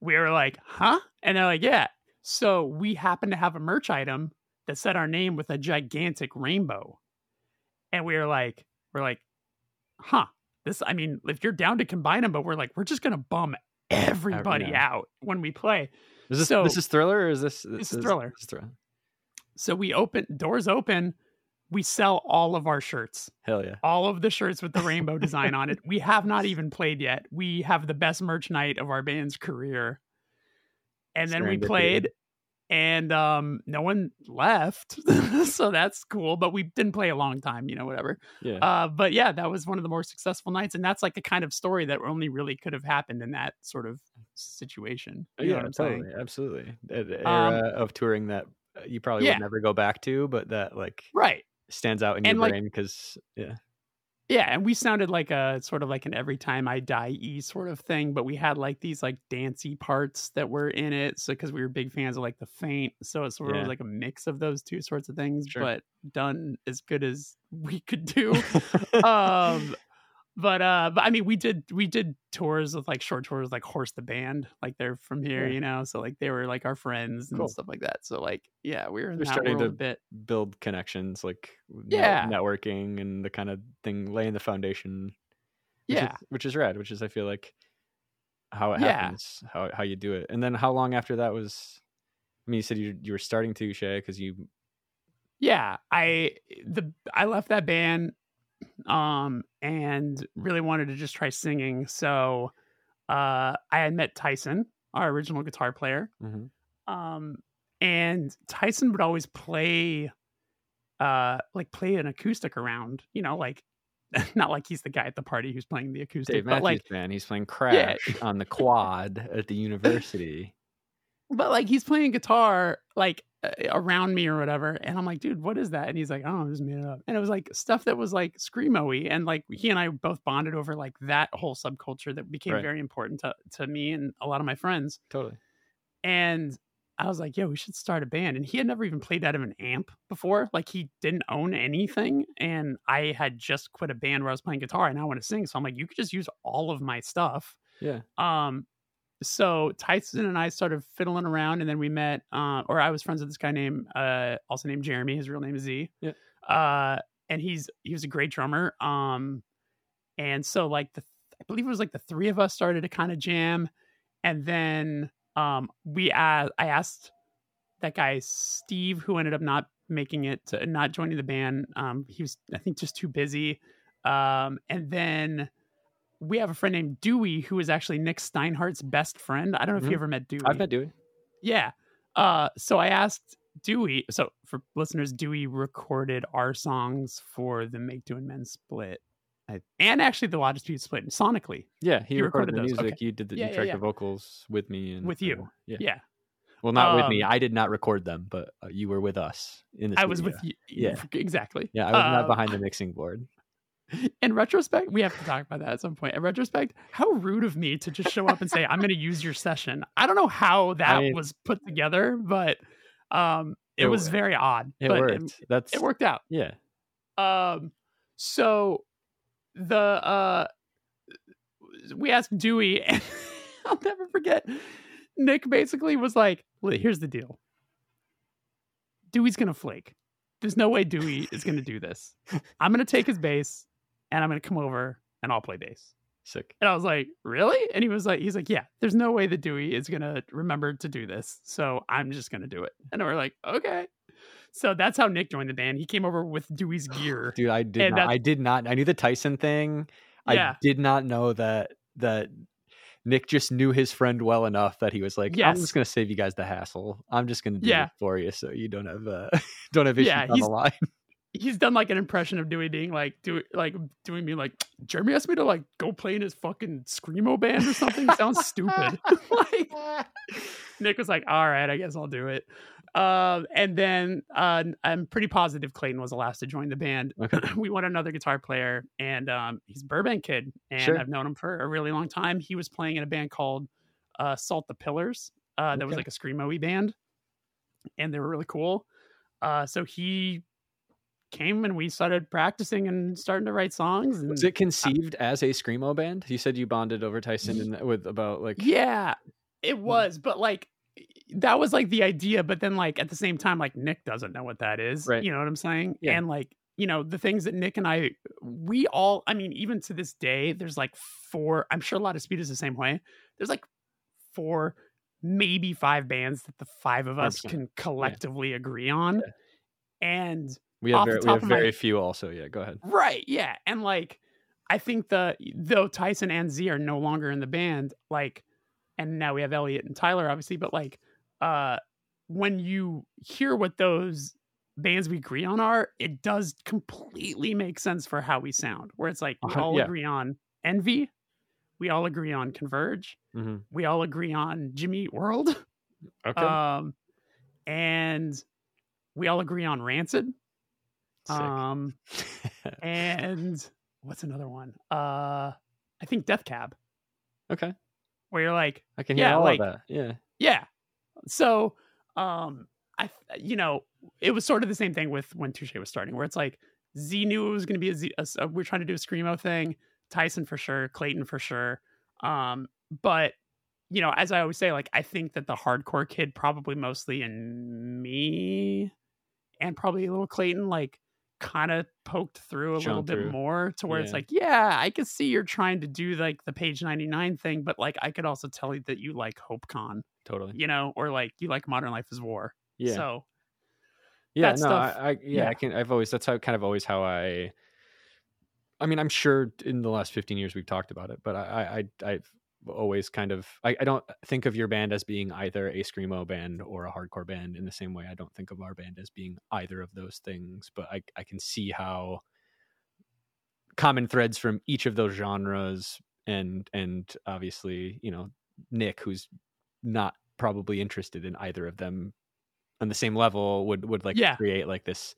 we were like, huh? And they're like, yeah. So we happened to have a merch item that said our name with a gigantic rainbow. And we were like, we're like, huh. This, I mean, if you're down to combine them, but we're like, we're just gonna bum everybody yeah. out when we play. is this so- this is thriller or is this This is Thriller. This is thriller. So we open doors open, we sell all of our shirts. Hell yeah. all of the shirts with the rainbow design on it. We have not even played yet. We have the best merch night of our band's career. And then we played and um no one left. so that's cool, but we didn't play a long time, you know, whatever. Yeah. Uh but yeah, that was one of the more successful nights and that's like a kind of story that only really could have happened in that sort of situation. You know yeah, what I'm totally, saying? absolutely. Era Um, of touring that uh, you probably yeah. would never go back to, but that like Right. stands out in your like- brain because yeah, Yeah, and we sounded like a sort of like an every time I die e sort of thing, but we had like these like dancey parts that were in it. So because we were big fans of like the faint, so it sort of was like a mix of those two sorts of things, Sure. but done as good as we could do. um, but uh, but I mean, we did we did tours with like short tours, like Horse the Band, like they're from here, Yeah. you know. So like they were like our friends and Cool. stuff like that. So like yeah, we were in starting to- bit. build connections, like Yeah. networking and the kind of thing, laying the foundation. Which Yeah. is, which is rad. Which is I feel like how it Yeah. happens, how how you do it, and then how long after that was. I mean, you said you you were starting Touche because you yeah i the i left that band um and really wanted to just try singing so uh i had met tyson our original guitar player Mhm. um and tyson would always play uh like play an acoustic around you know like not like he's the guy at the party who's playing the acoustic Dave but Matthews like man, he's playing Crash on the quad at the university. But like he's playing guitar like uh, around me or whatever and i'm like dude what is that and he's like oh i just made it up and it was like stuff that was like screamo-y and like he and i both bonded over like that whole subculture that became Right. very important to, to me and a lot of my friends Totally. and i was like yo we should start a band and he had never even played out of an amp before like he didn't own anything and i had just quit a band where i was playing guitar and i want to sing so i'm like you could just use all of my stuff Yeah. um so Tyson and I started fiddling around and then we met uh or I was friends with this guy named uh also named Jeremy his real name is Z Yeah. uh and he's he was a great drummer um and so like the I believe it was like the three of us started to kind of jam and then um we uh, I asked that guy Steve who ended up not making it to not joining the band um he was I think just too busy um and then we have a friend named Dewey who is actually Nick Steinhardt's best friend. I don't know if Mhm. you ever met Dewey. I've met Dewey. Yeah. Uh, so I asked Dewey. So for listeners, Dewey recorded our songs for the Make Do and Mend split, I, and actually La Dispute split sonically Yeah, he You recorded, recorded the those, music. okay. You did the Yeah, you tracked yeah. the vocals with me and With you. uh, yeah. Yeah, Well, not with me. Um, I did not record them, but uh, you were with us in the. Studio. I was with you. Yeah. exactly. Yeah, I was not Uh, behind the mixing board. In retrospect, we have to talk about that at some point. In retrospect, how rude of me to just show up and say I'm going to use your session. I don't know how that mean- was put together, but um, it, It was wo- very odd. It but worked. That's It, worked out. Yeah, Um, So the uh we asked Dewey and I'll never forget. Nick basically was like, here's the deal. Dewey's gonna flake. There's no way Dewey is gonna do this. I'm gonna take his bass and I'm gonna come over and I'll play bass. Sick. And I was like, really? And he was like, he's like, yeah, there's no way that Dewey is gonna remember to do this. So I'm just gonna do it. And we're like, okay. So that's how Nick joined the band. He came over with Dewey's gear. Dude, I did not I did not I knew the Tyson thing. Yeah. I did not know that that Nick just knew his friend well enough that he was like, I'm just gonna save you guys the hassle. I'm just gonna do Yeah. it for you so you don't have uh don't have issues Yeah, on the line. He's done like an impression of Dewey being like, do like doing me like, Jeremy asked me to like go play in his fucking screamo band or something. Sounds stupid. like Nick was like, all right, I guess I'll do it. Um, and then uh, I'm pretty positive Clayton was the last to join the band. Okay. we want another guitar player, and um, he's a Burbank kid, and Sure. I've known him for a really long time. He was playing in a band called uh, Salt the Pillars. Uh, that was like a screamo band, and they were really cool. Uh, so he came and we started practicing and starting to write songs. And Was it conceived as a screamo band? You said you bonded over Tyson and uh, with about like Yeah, it was, but like that was like the idea, but then like at the same time, like Nick doesn't know what that is. Right. You know what I'm saying? Yeah. And like, you know, the things that Nick and I we all I mean, even to this day, there's like four, I'm sure a lot of speed is the same way. There's like four, maybe five bands that the five of us 100%. can collectively agree on. And we have very, we have my- very few also. Yeah, go ahead. Right. Yeah. And like, I think the though Tyson and Z are no longer in the band, like, and now we have Elliot and Tyler, obviously, but like, uh, when you hear what those bands we agree on are, it does completely make sense for how we sound. Where it's like we Uh-huh, all yeah. agree on Envy, we all agree on Converge, Mhm. we all agree on Jimmy Eat World, Okay. um, and we all agree on Rancid. Sick. Um, and what's another one? Uh, I think Death Cab, okay. where you're like, I can hear yeah, all like- of that. Yeah. yeah. So, um, I, you know, it was sort of the same thing with when Touche was starting, where it's like Z knew it was going to be a Z. A, a- we're trying to do a screamo thing. Tyson for sure, Clayton for sure. Um, but you know, as I always say, like I think that the hardcore kid, probably mostly in me, and probably a little Clayton, like kind of poked through a little bit through. more to where it's like, yeah, I could see you're trying to do like the page 99 thing, but like I could also tell you that you like HopeCon, Totally. you know, or like you like Modern Life is War. Yeah. So yeah. no, stuff- I, I yeah, yeah. I can. I've always that's how kind of always how I. I mean, I'm sure in the last 15 years we've talked about it, but I, I, I've always kind of, I, I don't think of your band as being either a screamo band or a hardcore band in the same way. I don't think of our band as being either of those things, but I, I can see how common threads from each of those genres and, and obviously, you know, Nick, who's not probably interested in either of them on the same level would, would like Yeah. create like this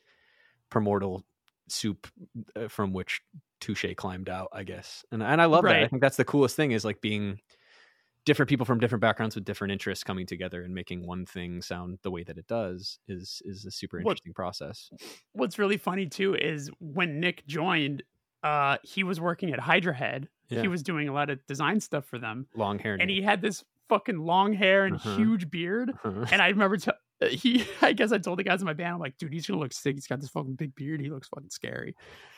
primordial soup uh, from which Touche climbed out, I guess. And and I love that. I think that's the coolest thing is like being different people from different backgrounds with different interests coming together and making one thing sound the way that it does is is a super What- interesting process. what's really funny too is when Nick joined, uh, he was working at Hydra Head. Yeah. He was doing a lot of design stuff for them, Long hair. and he had this fucking long hair and Uh-huh. huge beard. And I remember t- he, I guess I told the guys in my band, I'm like, dude, he's gonna look sick. He's got this fucking big beard. He looks fucking scary.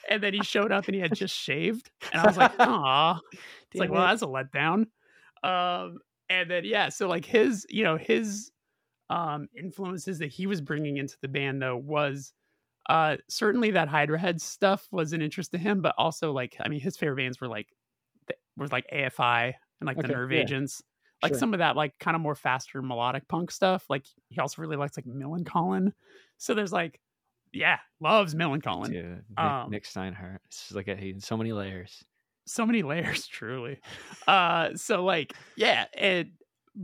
And then he showed up and he had just shaved, and I was like, aw. It's like, well, that's a letdown. Um, and then yeah, so like his, you know, his um influences that he was bringing into the band though was uh certainly that Hydra Head stuff was an interest to him, but also like I mean his favorite bands were like was like AFI and like the Okay, Nerve yeah. Agents. Like Sure. some of that like kind of more faster melodic punk stuff. Like he also really likes like Millencolin. So there's like yeah, loves Millencolin. Dude, Nick, Um, Nick Steinhardt. It's like a, so many layers. so many layers truly uh so like yeah it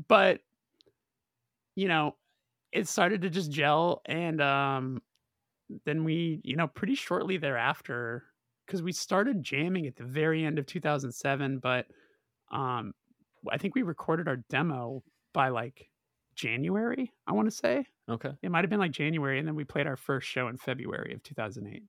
but you know it started to just gel and um then we you know pretty shortly thereafter because we started jamming at the very end of 2007 but um i think we recorded our demo by like january i want to say Okay. it might have been like january and then we played our first show in february of 2008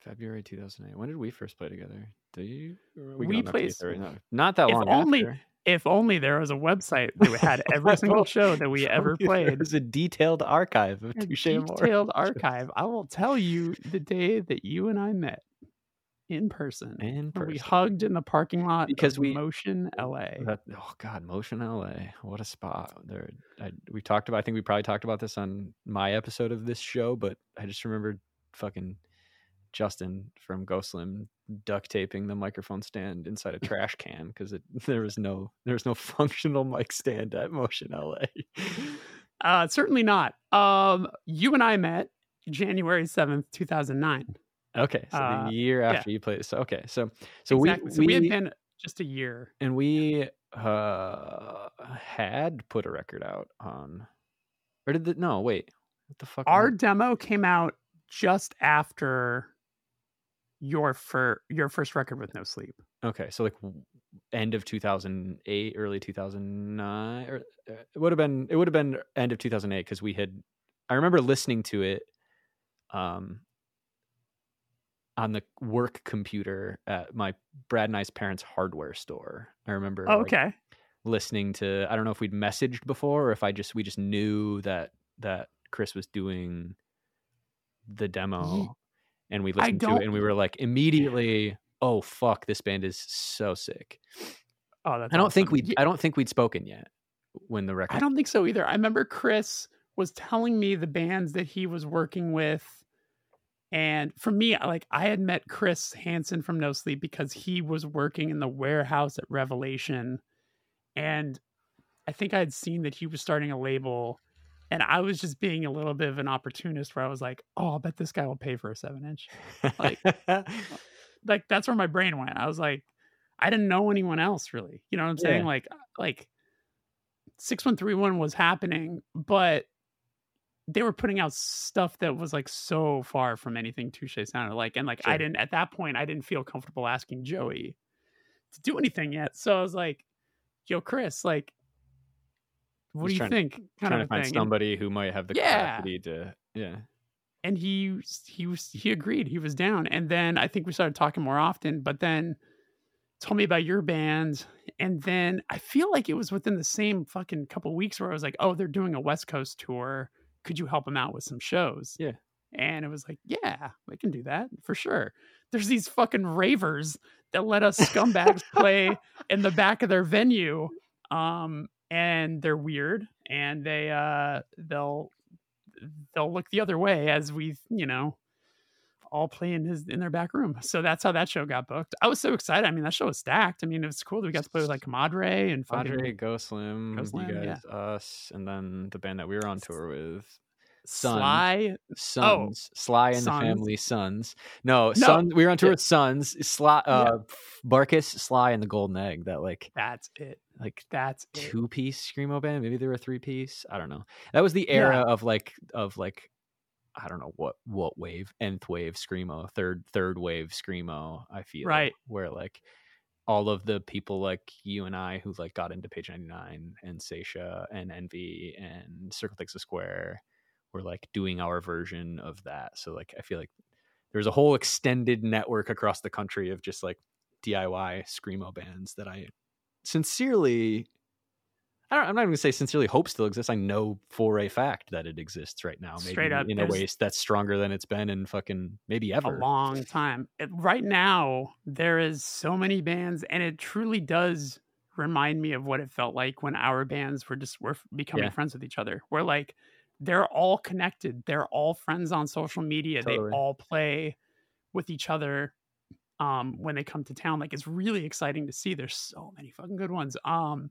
February 2008. When did we first play together? Do you? We to played-? No, not that If long. only- after. If only there was a website that had every single show that we ever played. There's a detailed archive of A Touche detailed archive. I will tell you the day that you and I met in person. in when We hugged in the parking lot Because we- Motion LA. That, oh God, Motion LA, what a spot! There, I, we talked about. I think we probably talked about this on my episode of this show, but I just remembered fucking Justin from Ghostlimb duct taping the microphone stand inside a trash can because there was no there was no functional mic stand at Motion LA. Uh, certainly not. Um, you and I met January seventh, two thousand nine. Okay, so Uh, the year yeah. after you played. So okay, so so exactly. we so we had been just a year. and we uh had put a record out on or did the no wait what the fuck Our demo came out just after your fir- your first record with No Sleep. okay so like end of 2008 early 2009 or uh, it would have been it would have been end of 2008 because we had i remember listening to it um on the work computer at my brad and i's parents hardware store i remember Oh, like, okay. listening to i don't know if we'd messaged before or if i just we just knew that that chris was doing the demo and we listened to it and we were like immediately oh fuck this band is so sick Oh, that's i don't think we i don't think we'd spoken yet when the record I don't think so either. I remember Chris was telling me the bands that he was working with. And for me, like I had met Chris Hansen from No Sleep because he was working in the warehouse at Revelation. And I think I had seen that he was starting a label. And I was just being a little bit of an opportunist where I was like, oh, I bet this guy will pay for a seven inch. like- Like that's where my brain went. I was like, I didn't know anyone else really. You know what I'm saying? Yeah. Like like 6131 was happening, but they were putting out stuff that was like so far from anything Touche sounded like. And like I didn't at that point I didn't feel comfortable asking Joey to do anything yet. So I was like, yo, Chris, like what do you think? Kind trying of to find thing. And- somebody who might have the Yeah. capacity to yeah and he he was he agreed he was down and then i think we started talking more often but then told me about your band and then i feel like it was within the same fucking couple weeks where i was like oh they're doing a west coast tour could you help him out with some shows Yeah. and it was like yeah we can do that for sure there's these fucking ravers that let us scumbags play in the back of their venue um and they're weird and they uh they'll they'll look the other way as we you know all play in his in their back room so that's how that show got booked i was so excited i mean that show was stacked i mean it was cool that we got to play with like Comadre and Padre, Ghostlimb, Go you Slim, yeah. guys, us, and then the band that we were on tour with, Sons. sly Sons, Sly and Oh, Sons. the Family Sons. No, No. Sons. We were on tour with Sons, Sly, uh, Barkus, Sly, and the Golden Egg. That like that's it like that's it. two piece screamo band. Maybe they were three piece. I don't know. That was the era of like of like I don't know what what wave nth wave screamo third third wave screamo. I feel Right. where like all of the people like you and I who like got into Page ninety nine and Saetia and Envy and Circle Takes a Square were like doing our version of that. So like I feel like there's a whole extended network across the country of just like DIY screamo bands that I sincerely I don't, I'm not even gonna say sincerely hope still exists. I know for a fact that it exists right now. Maybe Straight up, in a way that's stronger than it's been in fucking maybe ever. a long time. It, right now, there is so many bands, and it truly does remind me of what it felt like when our bands were just were becoming Yeah. friends with each other. We're like, they're all connected. They're all friends on social media. Totally. They all play with each other um when they come to town. Like it's really exciting to see. There's so many fucking good ones. Um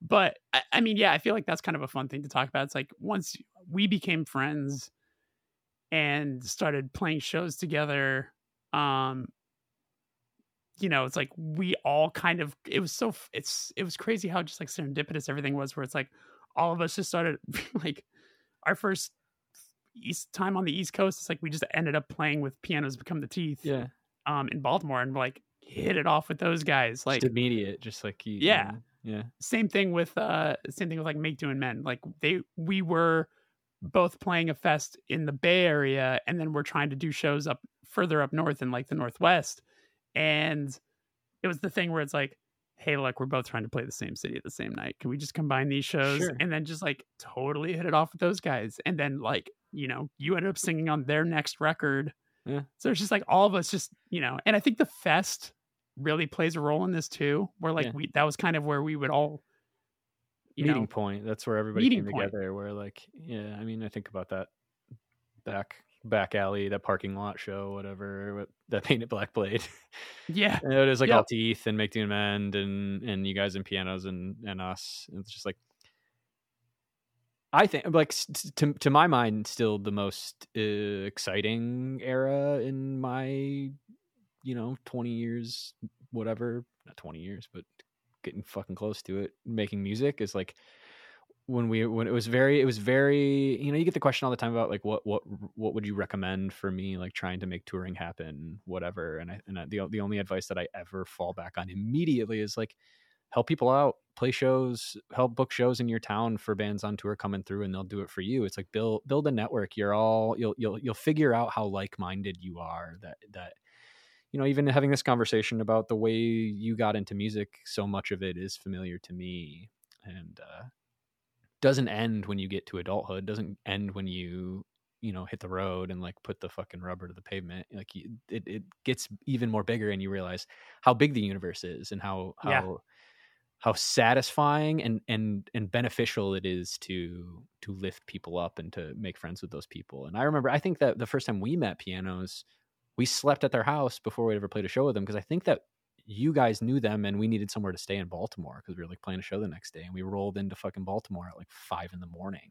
but I, I mean, yeah, I feel like that's kind of a fun thing to talk about. It's like once we became friends and started playing shows together, um, you know, it's like we all kind of it was so it's it was crazy how just like serendipitous everything was where it's like all of us just started like our first east time on the east coast it's like we just ended up playing with pianos become the teeth Yeah, um in baltimore and like hit it off with those guys like just immediate, just like you. Yeah. Yeah, same thing with uh same thing with like Make Do and Mend like they we were both playing a fest in the Bay Area and then we're trying to do shows up further up north in like the Northwest. And it was the thing where it's like, hey, look, we're both trying to play the same city at the same night. Can we just combine these shows Sure. and then just like totally hit it off with those guys? And then like, you know, you ended up singing on their next record. Yeah. So it's just like all of us just, you know, and I think the fest really plays a role in this too, where like Yeah. we that was kind of where we would all meeting know point. That's where everybody Meeting came point. together. Where like, yeah, I mean, I think about that back back alley, that parking lot show, whatever, with that painted black blade. yeah And it was like Yep. all teeth and Make Do and Mend and and you guys and pianos and and us. It's just like I think like to to my mind still the most uh, exciting era in my you know 20 years whatever not 20 years but getting fucking close to it making music is like when we when it was very it was very you know you get the question all the time about like what what what would you recommend for me like trying to make touring happen whatever and I and I, the the only advice that I ever fall back on immediately is like help people out play shows help book shows in your town for bands on tour coming through and they'll do it for you. It's like build build a network. You're all you'll you'll you'll figure out how like-minded you are that that you know even having this conversation about the way you got into music so much of it is familiar to me and uh doesn't end when you get to adulthood doesn't end when you you know hit the road and like put the fucking rubber to the pavement like you, it, it gets even more bigger and you realize how big the universe is and how how Yeah. how satisfying and and and beneficial it is to to lift people up and to make friends with those people and i remember i think that the first time we met pianos we slept at their house before we ever played a show with them because i think that you guys knew them and we needed somewhere to stay in baltimore because we were like playing a show the next day and we rolled into fucking baltimore at like five in the morning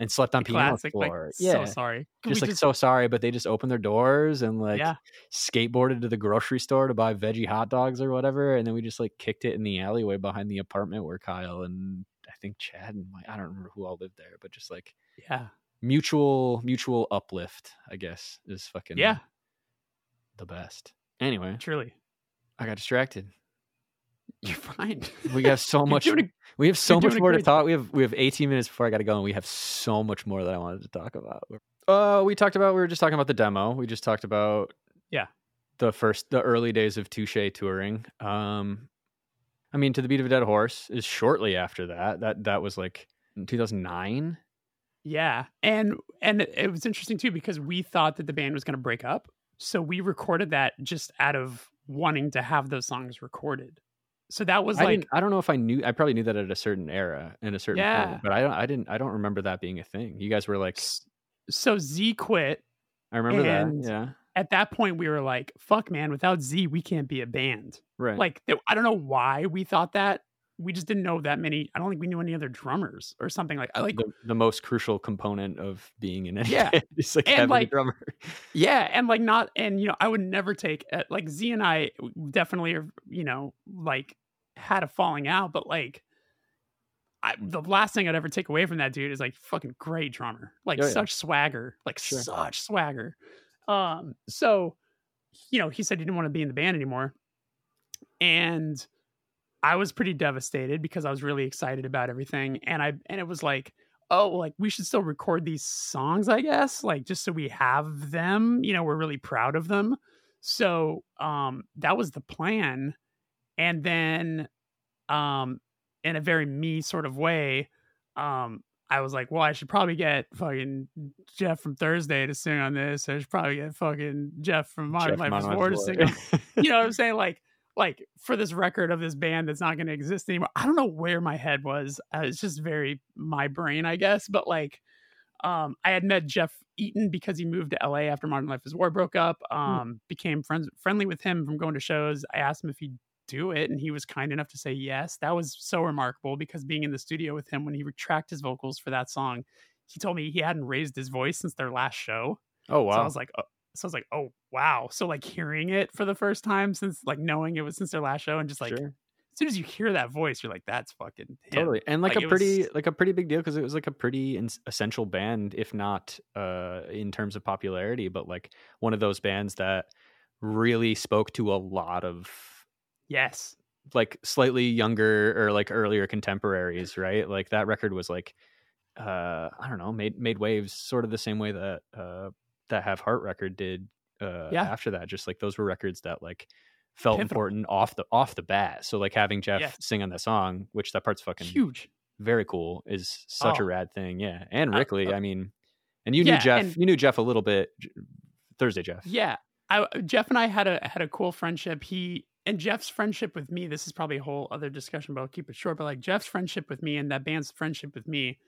and slept on piano classic like floor. so sorry. Could just like so sorry, but they just opened their doors and like Yeah. skateboarded to the grocery store to buy veggie hot dogs or whatever, and then we just like kicked it in the alleyway behind the apartment where Kyle and I think Chad and my I don't remember who all lived there, but just like yeah. mutual mutual uplift, I guess, is fucking yeah the best. Anyway, truly I got distracted. you're fine We have so much. a- we have so much more to talk. We have we have 18 minutes before I got to go, and we have so much more that I wanted to talk about. Uh, we talked about we were just talking about the demo. We just talked about Yeah. the first the early days of Touche touring. Um, I mean, to the beat of a dead horse is shortly after that. That that was like 2009. Yeah, and and it was interesting too because we thought that the band was going to break up, so we recorded that just out of wanting to have those songs recorded. So that was I like, didn't. I don't know if I knew. I probably knew that at a certain era in a certain Yeah. point, but I don't. I didn't. I don't remember that being a thing. You guys were like, so Z quit. I remember And- that. Yeah. At that point, we were like, "Fuck, man! Without Z, we can't be a band." Right. Like, I don't know why we thought that. We just didn't know that many. I don't think we knew any other drummers or something like. I like the, the most crucial component of being in any Yeah. is like And, having like, a drummer. Yeah, and like not, and you know, I would never take uh, like Z and I definitely are, you know, like had a falling out, but like, I the last thing I'd ever take away from that dude is like fucking great drummer, like Oh, yeah. such swagger, like Sure. such swagger. Um, so you know, he said he didn't want to be in the band anymore, and I was pretty devastated because I was really excited about everything, and I and it was like oh, like we should still record these songs, I guess, like just so we have them. You know, we're really proud of them. So um that was the plan. And then um in a very me sort of way, um I was like, well, I should probably get fucking Jeff from Thursday to sing on this. I should probably get fucking Jeff from Modern Jeff Life is War to sing on you know what I'm saying? Like, like for this record of this band that's not going to exist anymore. I don't know where my head was. Uh, it's just very my brain, I guess. But like, um, I had met Jeff Eaton because he moved to LA after Modern Life is War broke up. Um, became friends friendly with him from going to shows. I asked him if he'd do it, and he was kind enough to say yes. That was so remarkable because being in the studio with him when he tracked his vocals for that song, he told me he hadn't raised his voice since their last show. oh wow. So I was like, oh, so I was like, oh wow. So like hearing it for the first time since like knowing it was since their last show and just like sure. as soon as you hear that voice, you're like, that's fucking him. Totally. And like, Like, a pretty was- like a pretty big deal because it was like a pretty in- essential band if not uh in terms of popularity, but like one of those bands that really spoke to a lot of Yes. like slightly younger or like earlier contemporaries, right? Like that record was like uh, I don't know, made made waves sort of the same way that uh, that Have Heart record did uh, Yeah. after that. Just like those were records that like felt Pivotal. important off the off the bat. So like having Jeff Yeah. sing on that song, which that part's fucking Huge. very cool, is such a Oh. rad thing. Yeah, and Uh, Rickly. uh, I mean, and you yeah, knew Jeff. and- you knew Jeff a little bit. Thursday Jeff. Yeah. I, Jeff and I had a had a cool friendship. He and Jeff's friendship with me. This is probably a whole other discussion, but I'll keep it short. But like Jeff's friendship with me and that band's friendship with me,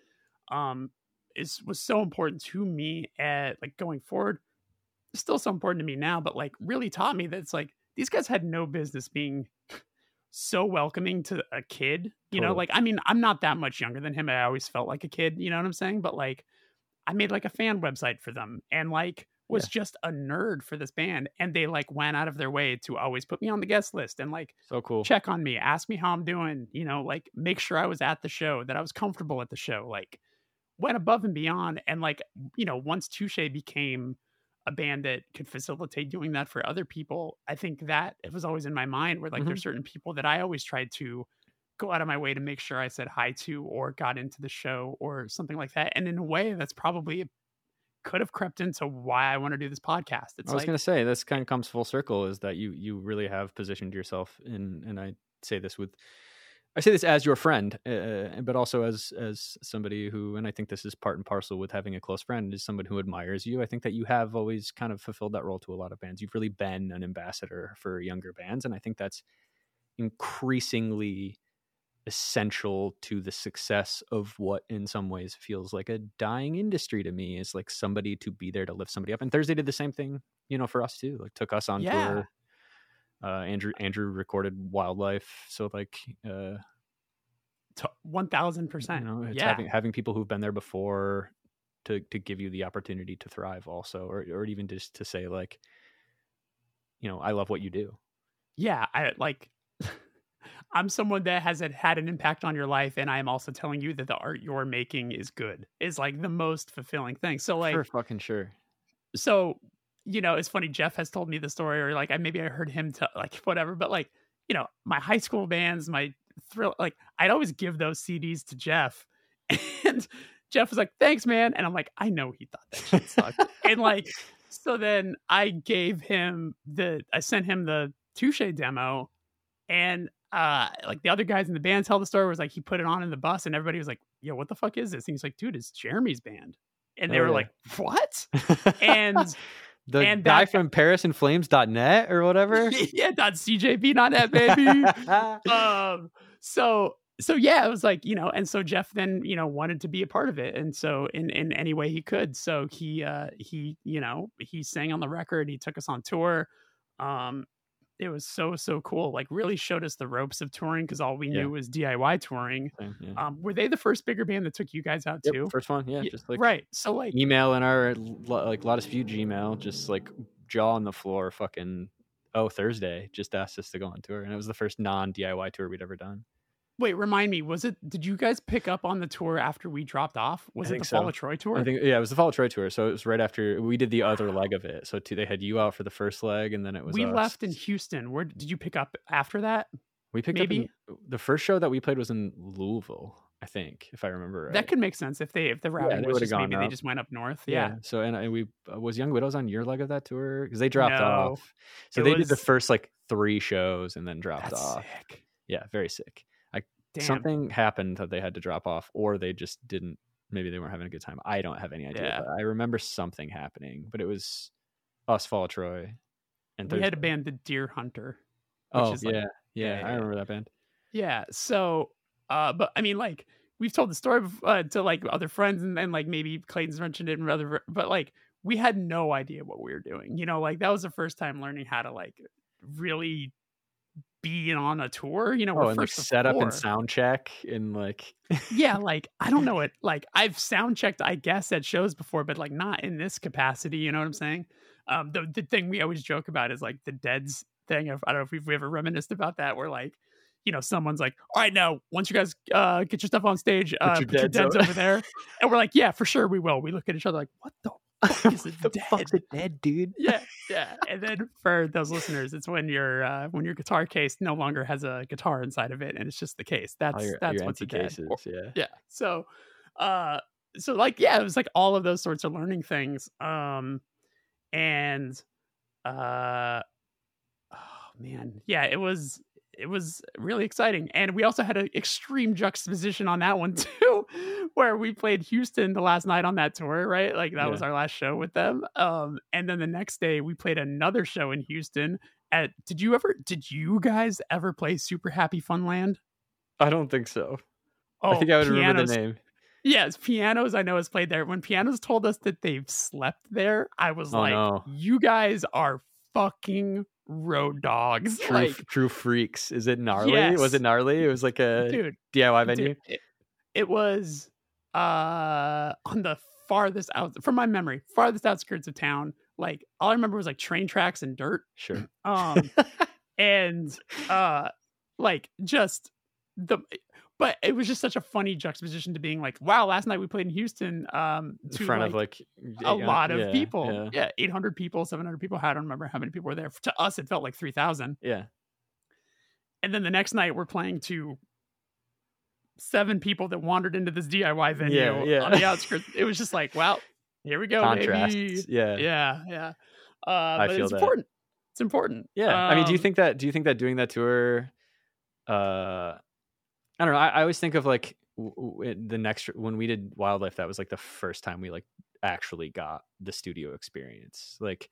um, is was so important to me at like going forward. It's still so important to me now, but like really taught me that it's like these guys had no business being so welcoming to a kid. You know, like I mean, I'm not that much younger than him. I always felt like a kid. You know what I'm saying? But like, I made like a fan website for them, and like was just a nerd for this band, and they like went out of their way to always put me on the guest list and like So cool. check on me, ask me how I'm doing. You know, like make sure I was at the show, that I was comfortable at the show. Like went above and beyond, and like you know, once Touche became a band that could facilitate doing that for other people, I think that it was always in my mind where like there's mm-hmm. certain people that I always tried to go out of my way to make sure I said hi to or got into the show or something like that. And in a way, that's probably could have crept into why I want to do this podcast. It's I was like, gonna say this kind of comes full circle is that you you really have positioned yourself in, and I say this with, I say this as your friend, uh, but also as as somebody who, and I think this is part and parcel with having a close friend, is someone who admires you. I think that you have always kind of fulfilled that role to a lot of bands. You've really been an ambassador for younger bands, and I think that's increasingly essential to the success of what in some ways feels like a dying industry to me is like somebody to be there to lift somebody up and thursday did the same thing you know for us too like took us on Yeah. tour uh andrew andrew recorded wildlife so like uh one thousand percent. know Yeah, having having people who've been there before to to give you the opportunity to thrive also or or even just to say like you know i love what you do yeah. I like. I'm someone that has had- had an impact on your life, and I am also telling you that the art you're making is good. Is like the most fulfilling thing. So like, for fucking sure so you know it's funny jeff has told me the story or like i maybe i heard him tell like whatever but like you know my high school bands my thrill like i'd always give those cds to jeff and jeff was like thanks man and i'm like i know he thought that shit sucked and like so then i gave him the i sent him the touche demo and uh like the other guys in the band tell the story was like he put it on in the bus and everybody was like yo what the fuck is this and he's like dude it's jeremy's band and they Oh, were yeah. like what and the and guy that- from parisinflames.net or whatever yeah, dot that baby. um, so so yeah, it was like you know, and so Jeff then you know wanted to be a part of it, and so in in any way he could, so he uh he you know he sang on the record, he took us on tour. Um, it was so so cool. Like really showed us the ropes of touring because all we Yeah. knew was DIY touring. Same, yeah. Um, were they the first bigger band that took you guys out Yep, too? first one yeah Yeah, just like right. So like email in our like lot of gmail just like jaw on the floor fucking oh thursday just asked us to go on tour and it was the first non-diy tour we'd ever done wait, remind me, was it? Did you guys pick up on the tour after we dropped off? Was it think the Fall of Troy tour? i think yeah it was the fall of troy tour so it was right after we did the other leg of it so they had you out for the first leg and then it was we us. left in Houston. Where did you pick up after that? we picked maybe- up in, the first show that we played was in louisville i think if i remember right That could make sense if they if the routing they was just maybe gone they just went up north. Yeah. So and, and we uh, was Young Widows on your leg of that tour because they dropped No. off. So It they did the first like three shows and then dropped That's off. sick. Yeah, very sick. Damn. Something happened that they had to drop off, or they just didn't. Maybe they weren't having a good time. I don't have any idea. Yeah. But I remember something happening, but it was us, Fall Troy, and we had a band, the Dear Hunter. which Oh is, like- yeah, yeah, yeah, I remember that band. Yeah. So, uh, but I mean, like we've told the story uh, to like other friends, and then like maybe Clayton's mentioned it and other, but like we had no idea what we were doing. You know, like that was the first time learning how to like really be on a tour. You know, Oh, we're and first set up and sound check and like yeah, like I don't know it. Like I've sound checked, I guess, at shows before, but like not in this capacity. You know what I'm saying? Um, the the thing we always joke about is like the Dead's thing. I don't know if we've ever reminisced about that, where like. You know, someone's like, "All right, now once you guys uh, get your stuff on stage, uh, your put your deads deads over." over there," and we're like, "Yeah, for sure, we will." We look at each other like, "What the fuck is a the dead?" fuck's a dead dude? yeah, yeah. And then for those listeners, it's when your uh, when your guitar case no longer has a guitar inside of it, and it's just the case. That's your, that's your what's dead. cases. Yeah. yeah so uh so like yeah, it was like all of those sorts of learning things. Um, and uh, oh man, yeah, it was it was really exciting. And we also had an extreme juxtaposition on that one too, where we played Houston the last night on that tour, right? Like that yeah. was our last show with them. Um, and then the next day we played another show in Houston. At did you ever did you guys ever play Super Happy Funland? I don't think so. Oh, I think I would pianos. remember the name. Yes, pianos I know has played there. When pianos told us that they've slept there, I was oh, like, no. "You guys are fucking road dogs, true, like, true freaks." Is it gnarly? Yes. Was it gnarly? It was like a dude, DIY venue. Dude, it, it, was uh on the farthest out from my memory, farthest outskirts of town. Like all I remember was like train tracks and dirt. Sure. Um, and uh, like just the but it was just such a funny juxtaposition to being like, wow, last night we played in Houston. Um, in front like, of like a lot of yeah, people. Yeah. yeah, eight hundred people, seven hundred people. I don't remember how many people were there. To us, it felt like three thousand. Yeah. And then the next night, we're playing to seven people that wandered into this DIY venue yeah, yeah. on the outskirts. it was just like, well, here we go, Contrasts. baby. Yeah, yeah, yeah. Uh, but it's that. important. It's important. Yeah. Um, I mean, do you um, think that? Do you think that doing that tour? Uh, I don't know. I, I always think of like w- w- the next when we did wildlife. That was like the first time we like actually got the studio experience. Like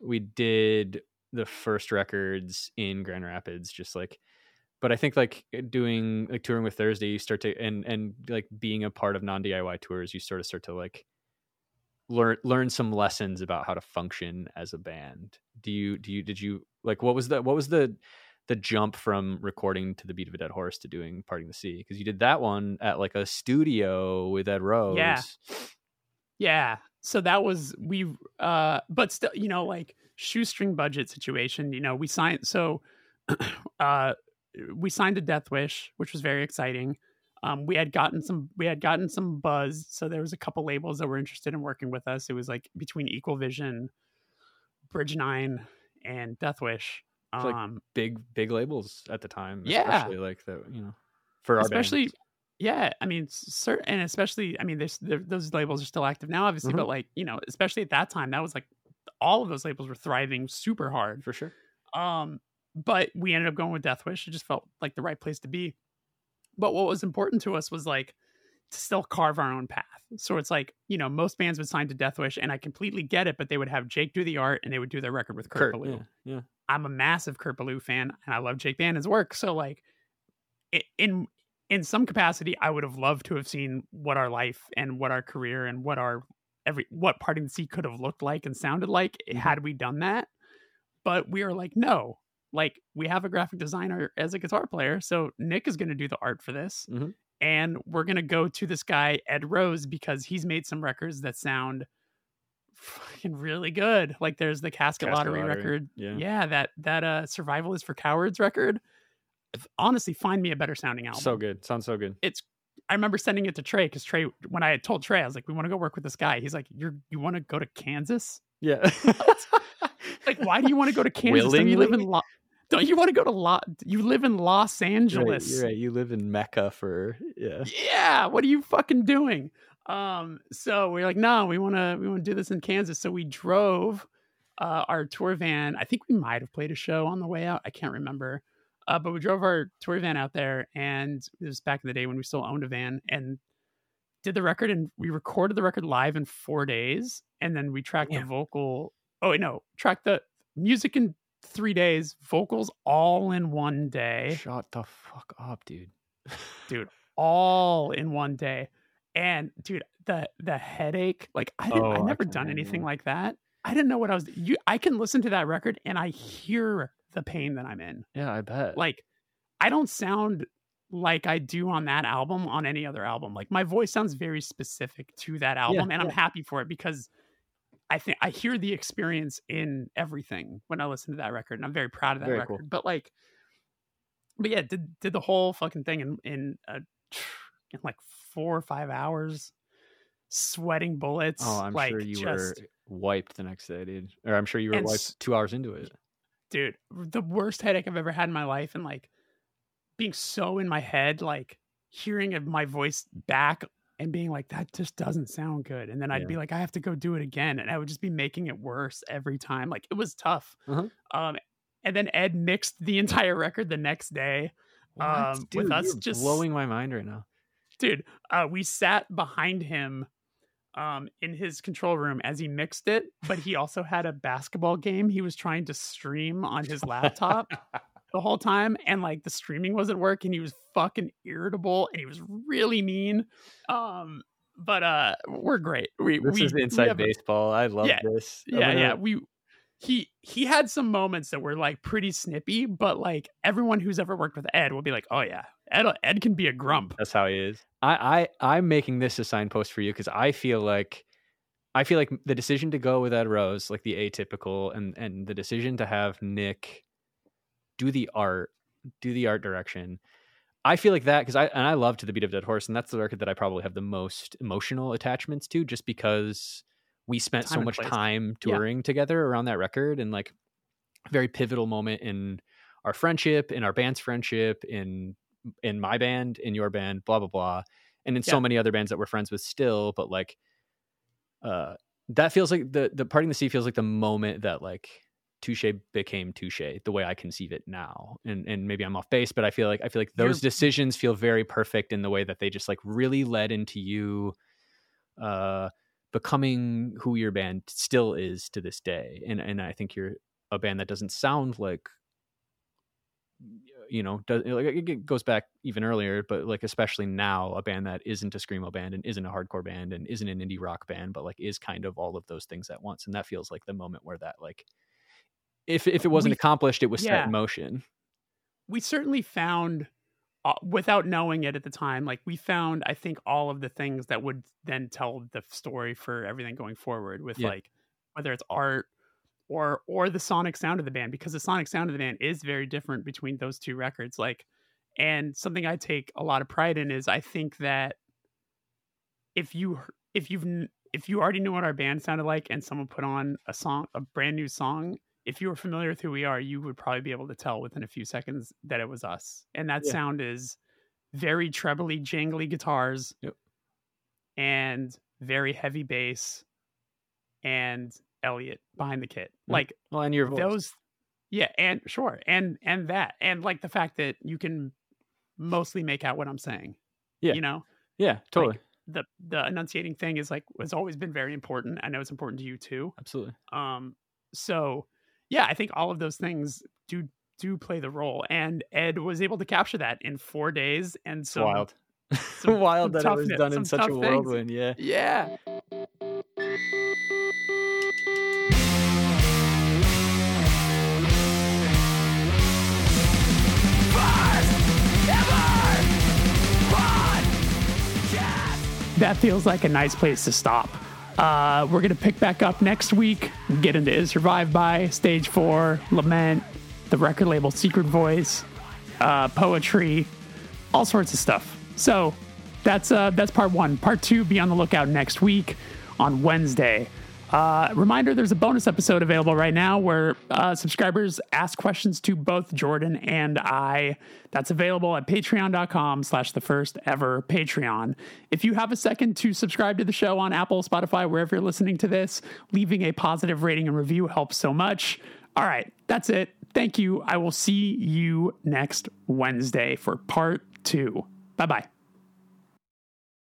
we did the first records in Grand Rapids, just like. But I think like doing like touring with Thursday, you start to and and like being a part of non DIY tours, you sort of start to like learn learn some lessons about how to function as a band. Do you do you did you like what was the what was the the jump from recording to the beat of a dead horse to doing parting the sea? Because you did that one at like a studio with ed rose yeah yeah. So that was we uh but still you know like shoestring budget situation you know we signed so uh we signed a Deathwish which was very exciting um we had gotten some we had gotten some buzz so there was a couple labels that were interested in working with us it was like between equal vision bridge nine and Deathwish um, like big big labels at the time. Yeah, especially like the you know for our especially. Yeah, I mean, certain, and especially, I mean, there's, those labels are still active now, obviously, mm-hmm. but like, you know, especially at that time, that was like all of those labels were thriving super hard for sure. Um, but we ended up going with Deathwish. It just felt like the right place to be. But what was important to us was like to still carve our own path. So it's like, you know, most bands would sign to Deathwish, and I completely get it, but they would have Jake do the art and they would do their record with Kurt, Kurt Ballou. Yeah, yeah. I'm a massive Kurt Ballou fan and I love Jake Bannon's work. So like in in some capacity, I would have loved to have seen what our life and what our career and what our every what parting the sea could have looked like and sounded like mm-hmm. had we done that. But we are like, no, like we have a graphic designer as a guitar player, so Nick is going to do the art for this, mm-hmm. and we're going to go to this guy Ed Rose because he's made some records that sound fucking really good. Like there's the Casket, Casket Lottery, Lottery, record. Yeah. yeah, that that uh Survival is for Cowards record. Honestly, find me a better sounding album. So good. Sounds so good. It's I remember sending it to Trey because Trey, when I had told Trey, I was like, "We want to go work with this guy." He's like, "You're you want to go to Kansas?" Yeah. like, why do you want to go to Kansas? Willingly? You live in Lo- Don't you want to go to Los? You live in Los Angeles. Right, right. You live in Mecca for yeah. Yeah. What are you fucking doing? Um, so we are like, no, we want to we want to do this in Kansas. So we drove uh, our tour van. I think we might have played a show on the way out. I can't remember. Uh, but we drove our tour van out there, and it was back in the day when we still owned a van, and did the record, and we recorded the record live in four days, and then we tracked yeah. the vocal. Oh wait, no, tracked the music in three days, vocals all in one day. Shut the fuck up, dude. dude, all in one day. And dude, the the headache, like I didn't, oh, I never I done anything like that. I didn't know what I was. You, I can listen to that record and I hear the pain that I'm in. Yeah, I bet. Like, I don't sound like I do on that album on any other album. Like my voice sounds very specific to that album, yeah, and I'm happy for it because I think I hear the experience in everything when I listen to that record, and I'm very proud of that very record. Cool. But like, but yeah, did did the whole fucking thing in in, a, in like four or five hours, sweating oh, bullets. Oh, I'm like, sure you just, were wiped the next day, dude. Or I'm sure you were and, wiped two hours into it. Dude, the worst headache I've ever had in my life, and like being so in my head, like hearing my voice back and being like, that just doesn't sound good. And then I'd Yeah. be like, I have to go do it again. And I would just be making it worse every time. Like it was tough. Uh-huh. Um, and then Ed mixed the entire record the next day. Um, with us just- blowing my mind right now. Dude, uh, we sat behind him um, in his control room as he mixed it, but he also had a basketball game he was trying to stream on his laptop the whole time. And like the streaming wasn't working. He was fucking irritable and he was really mean. Um, but uh, we're great. We, This we, is we inside have baseball. I love Yeah, this. I'm yeah, gonna- yeah. We he he had some moments that were like pretty snippy, but like everyone who's ever worked with Ed will be like, oh yeah, Ed Ed can be a grump. That's how he is. I, I I'm making this a signpost for you because I feel like I feel like the decision to go with Ed Rose, like the atypical, and and the decision to have Nick do the art, do the art direction. I feel like that because I and I love to the beat of Dead Horse, and that's the record that I probably have the most emotional attachments to, just because we spent Time so much place. time Yeah. touring together around that record, and like very pivotal moment in our friendship, in our band's friendship, in in my band, in your band, blah blah blah, and in so many other bands that we're friends with still. But like, uh, that feels like the the parting the sea feels like the moment that like touche became touche the way I conceive it now. And and maybe I'm off base, but I feel like I feel like those You're- decisions feel very perfect in the way that they just like really led into you, uh, becoming who your band still is to this day. And and I think you're a band that doesn't sound like you know does, like it it goes back even earlier but like especially now a band that isn't a screamo band and isn't a hardcore band and isn't an indie rock band but like is kind of all of those things at once and that feels like the moment where that like if if it wasn't We- accomplished it was set in motion we certainly found uh, without knowing it at the time like we found i think all of the things that would then tell the story for everything going forward with Yeah. like whether it's art or or the sonic sound of the band because the sonic sound of the band is very different between those two records like and something i take a lot of pride in is i think that if you if you've if you already knew what our band sounded like and someone put on a song a brand new song if you were familiar with who we are, you would probably be able to tell within a few seconds that it was us. And that Yeah. sound is very trebly, jangly guitars Yep. and very heavy bass and Elliot behind the kit. Like well and your voice those yeah, and sure. And and that. And like the fact that you can mostly make out what I'm saying. Yeah. You know? yeah totally The the enunciating thing is like has always been very important. I know it's important to you too. absolutely Um, so yeah, I think all of those things do do play the role, and Ed was able to capture that in four days, and so wild some- wild that it was done in such a things. whirlwind yeah Yeah, that feels like a nice place to stop. Uh, we're gonna pick back up next week. Get into Is by Stage Four, Lament, the record label Secret Voice, uh, poetry, all sorts of stuff. So that's uh, that's part one. Part two, be on the lookout next week on Wednesday. Uh, reminder: There's a bonus episode available right now where uh, subscribers ask questions to both Jordan and I. That's available at Patreon.com/slash the first ever Patreon. If you have a second to subscribe to the show on Apple, Spotify, wherever you're listening to this, leaving a positive rating and review helps so much. All right, that's it. Thank you. I will see you next Wednesday for part two. Bye bye.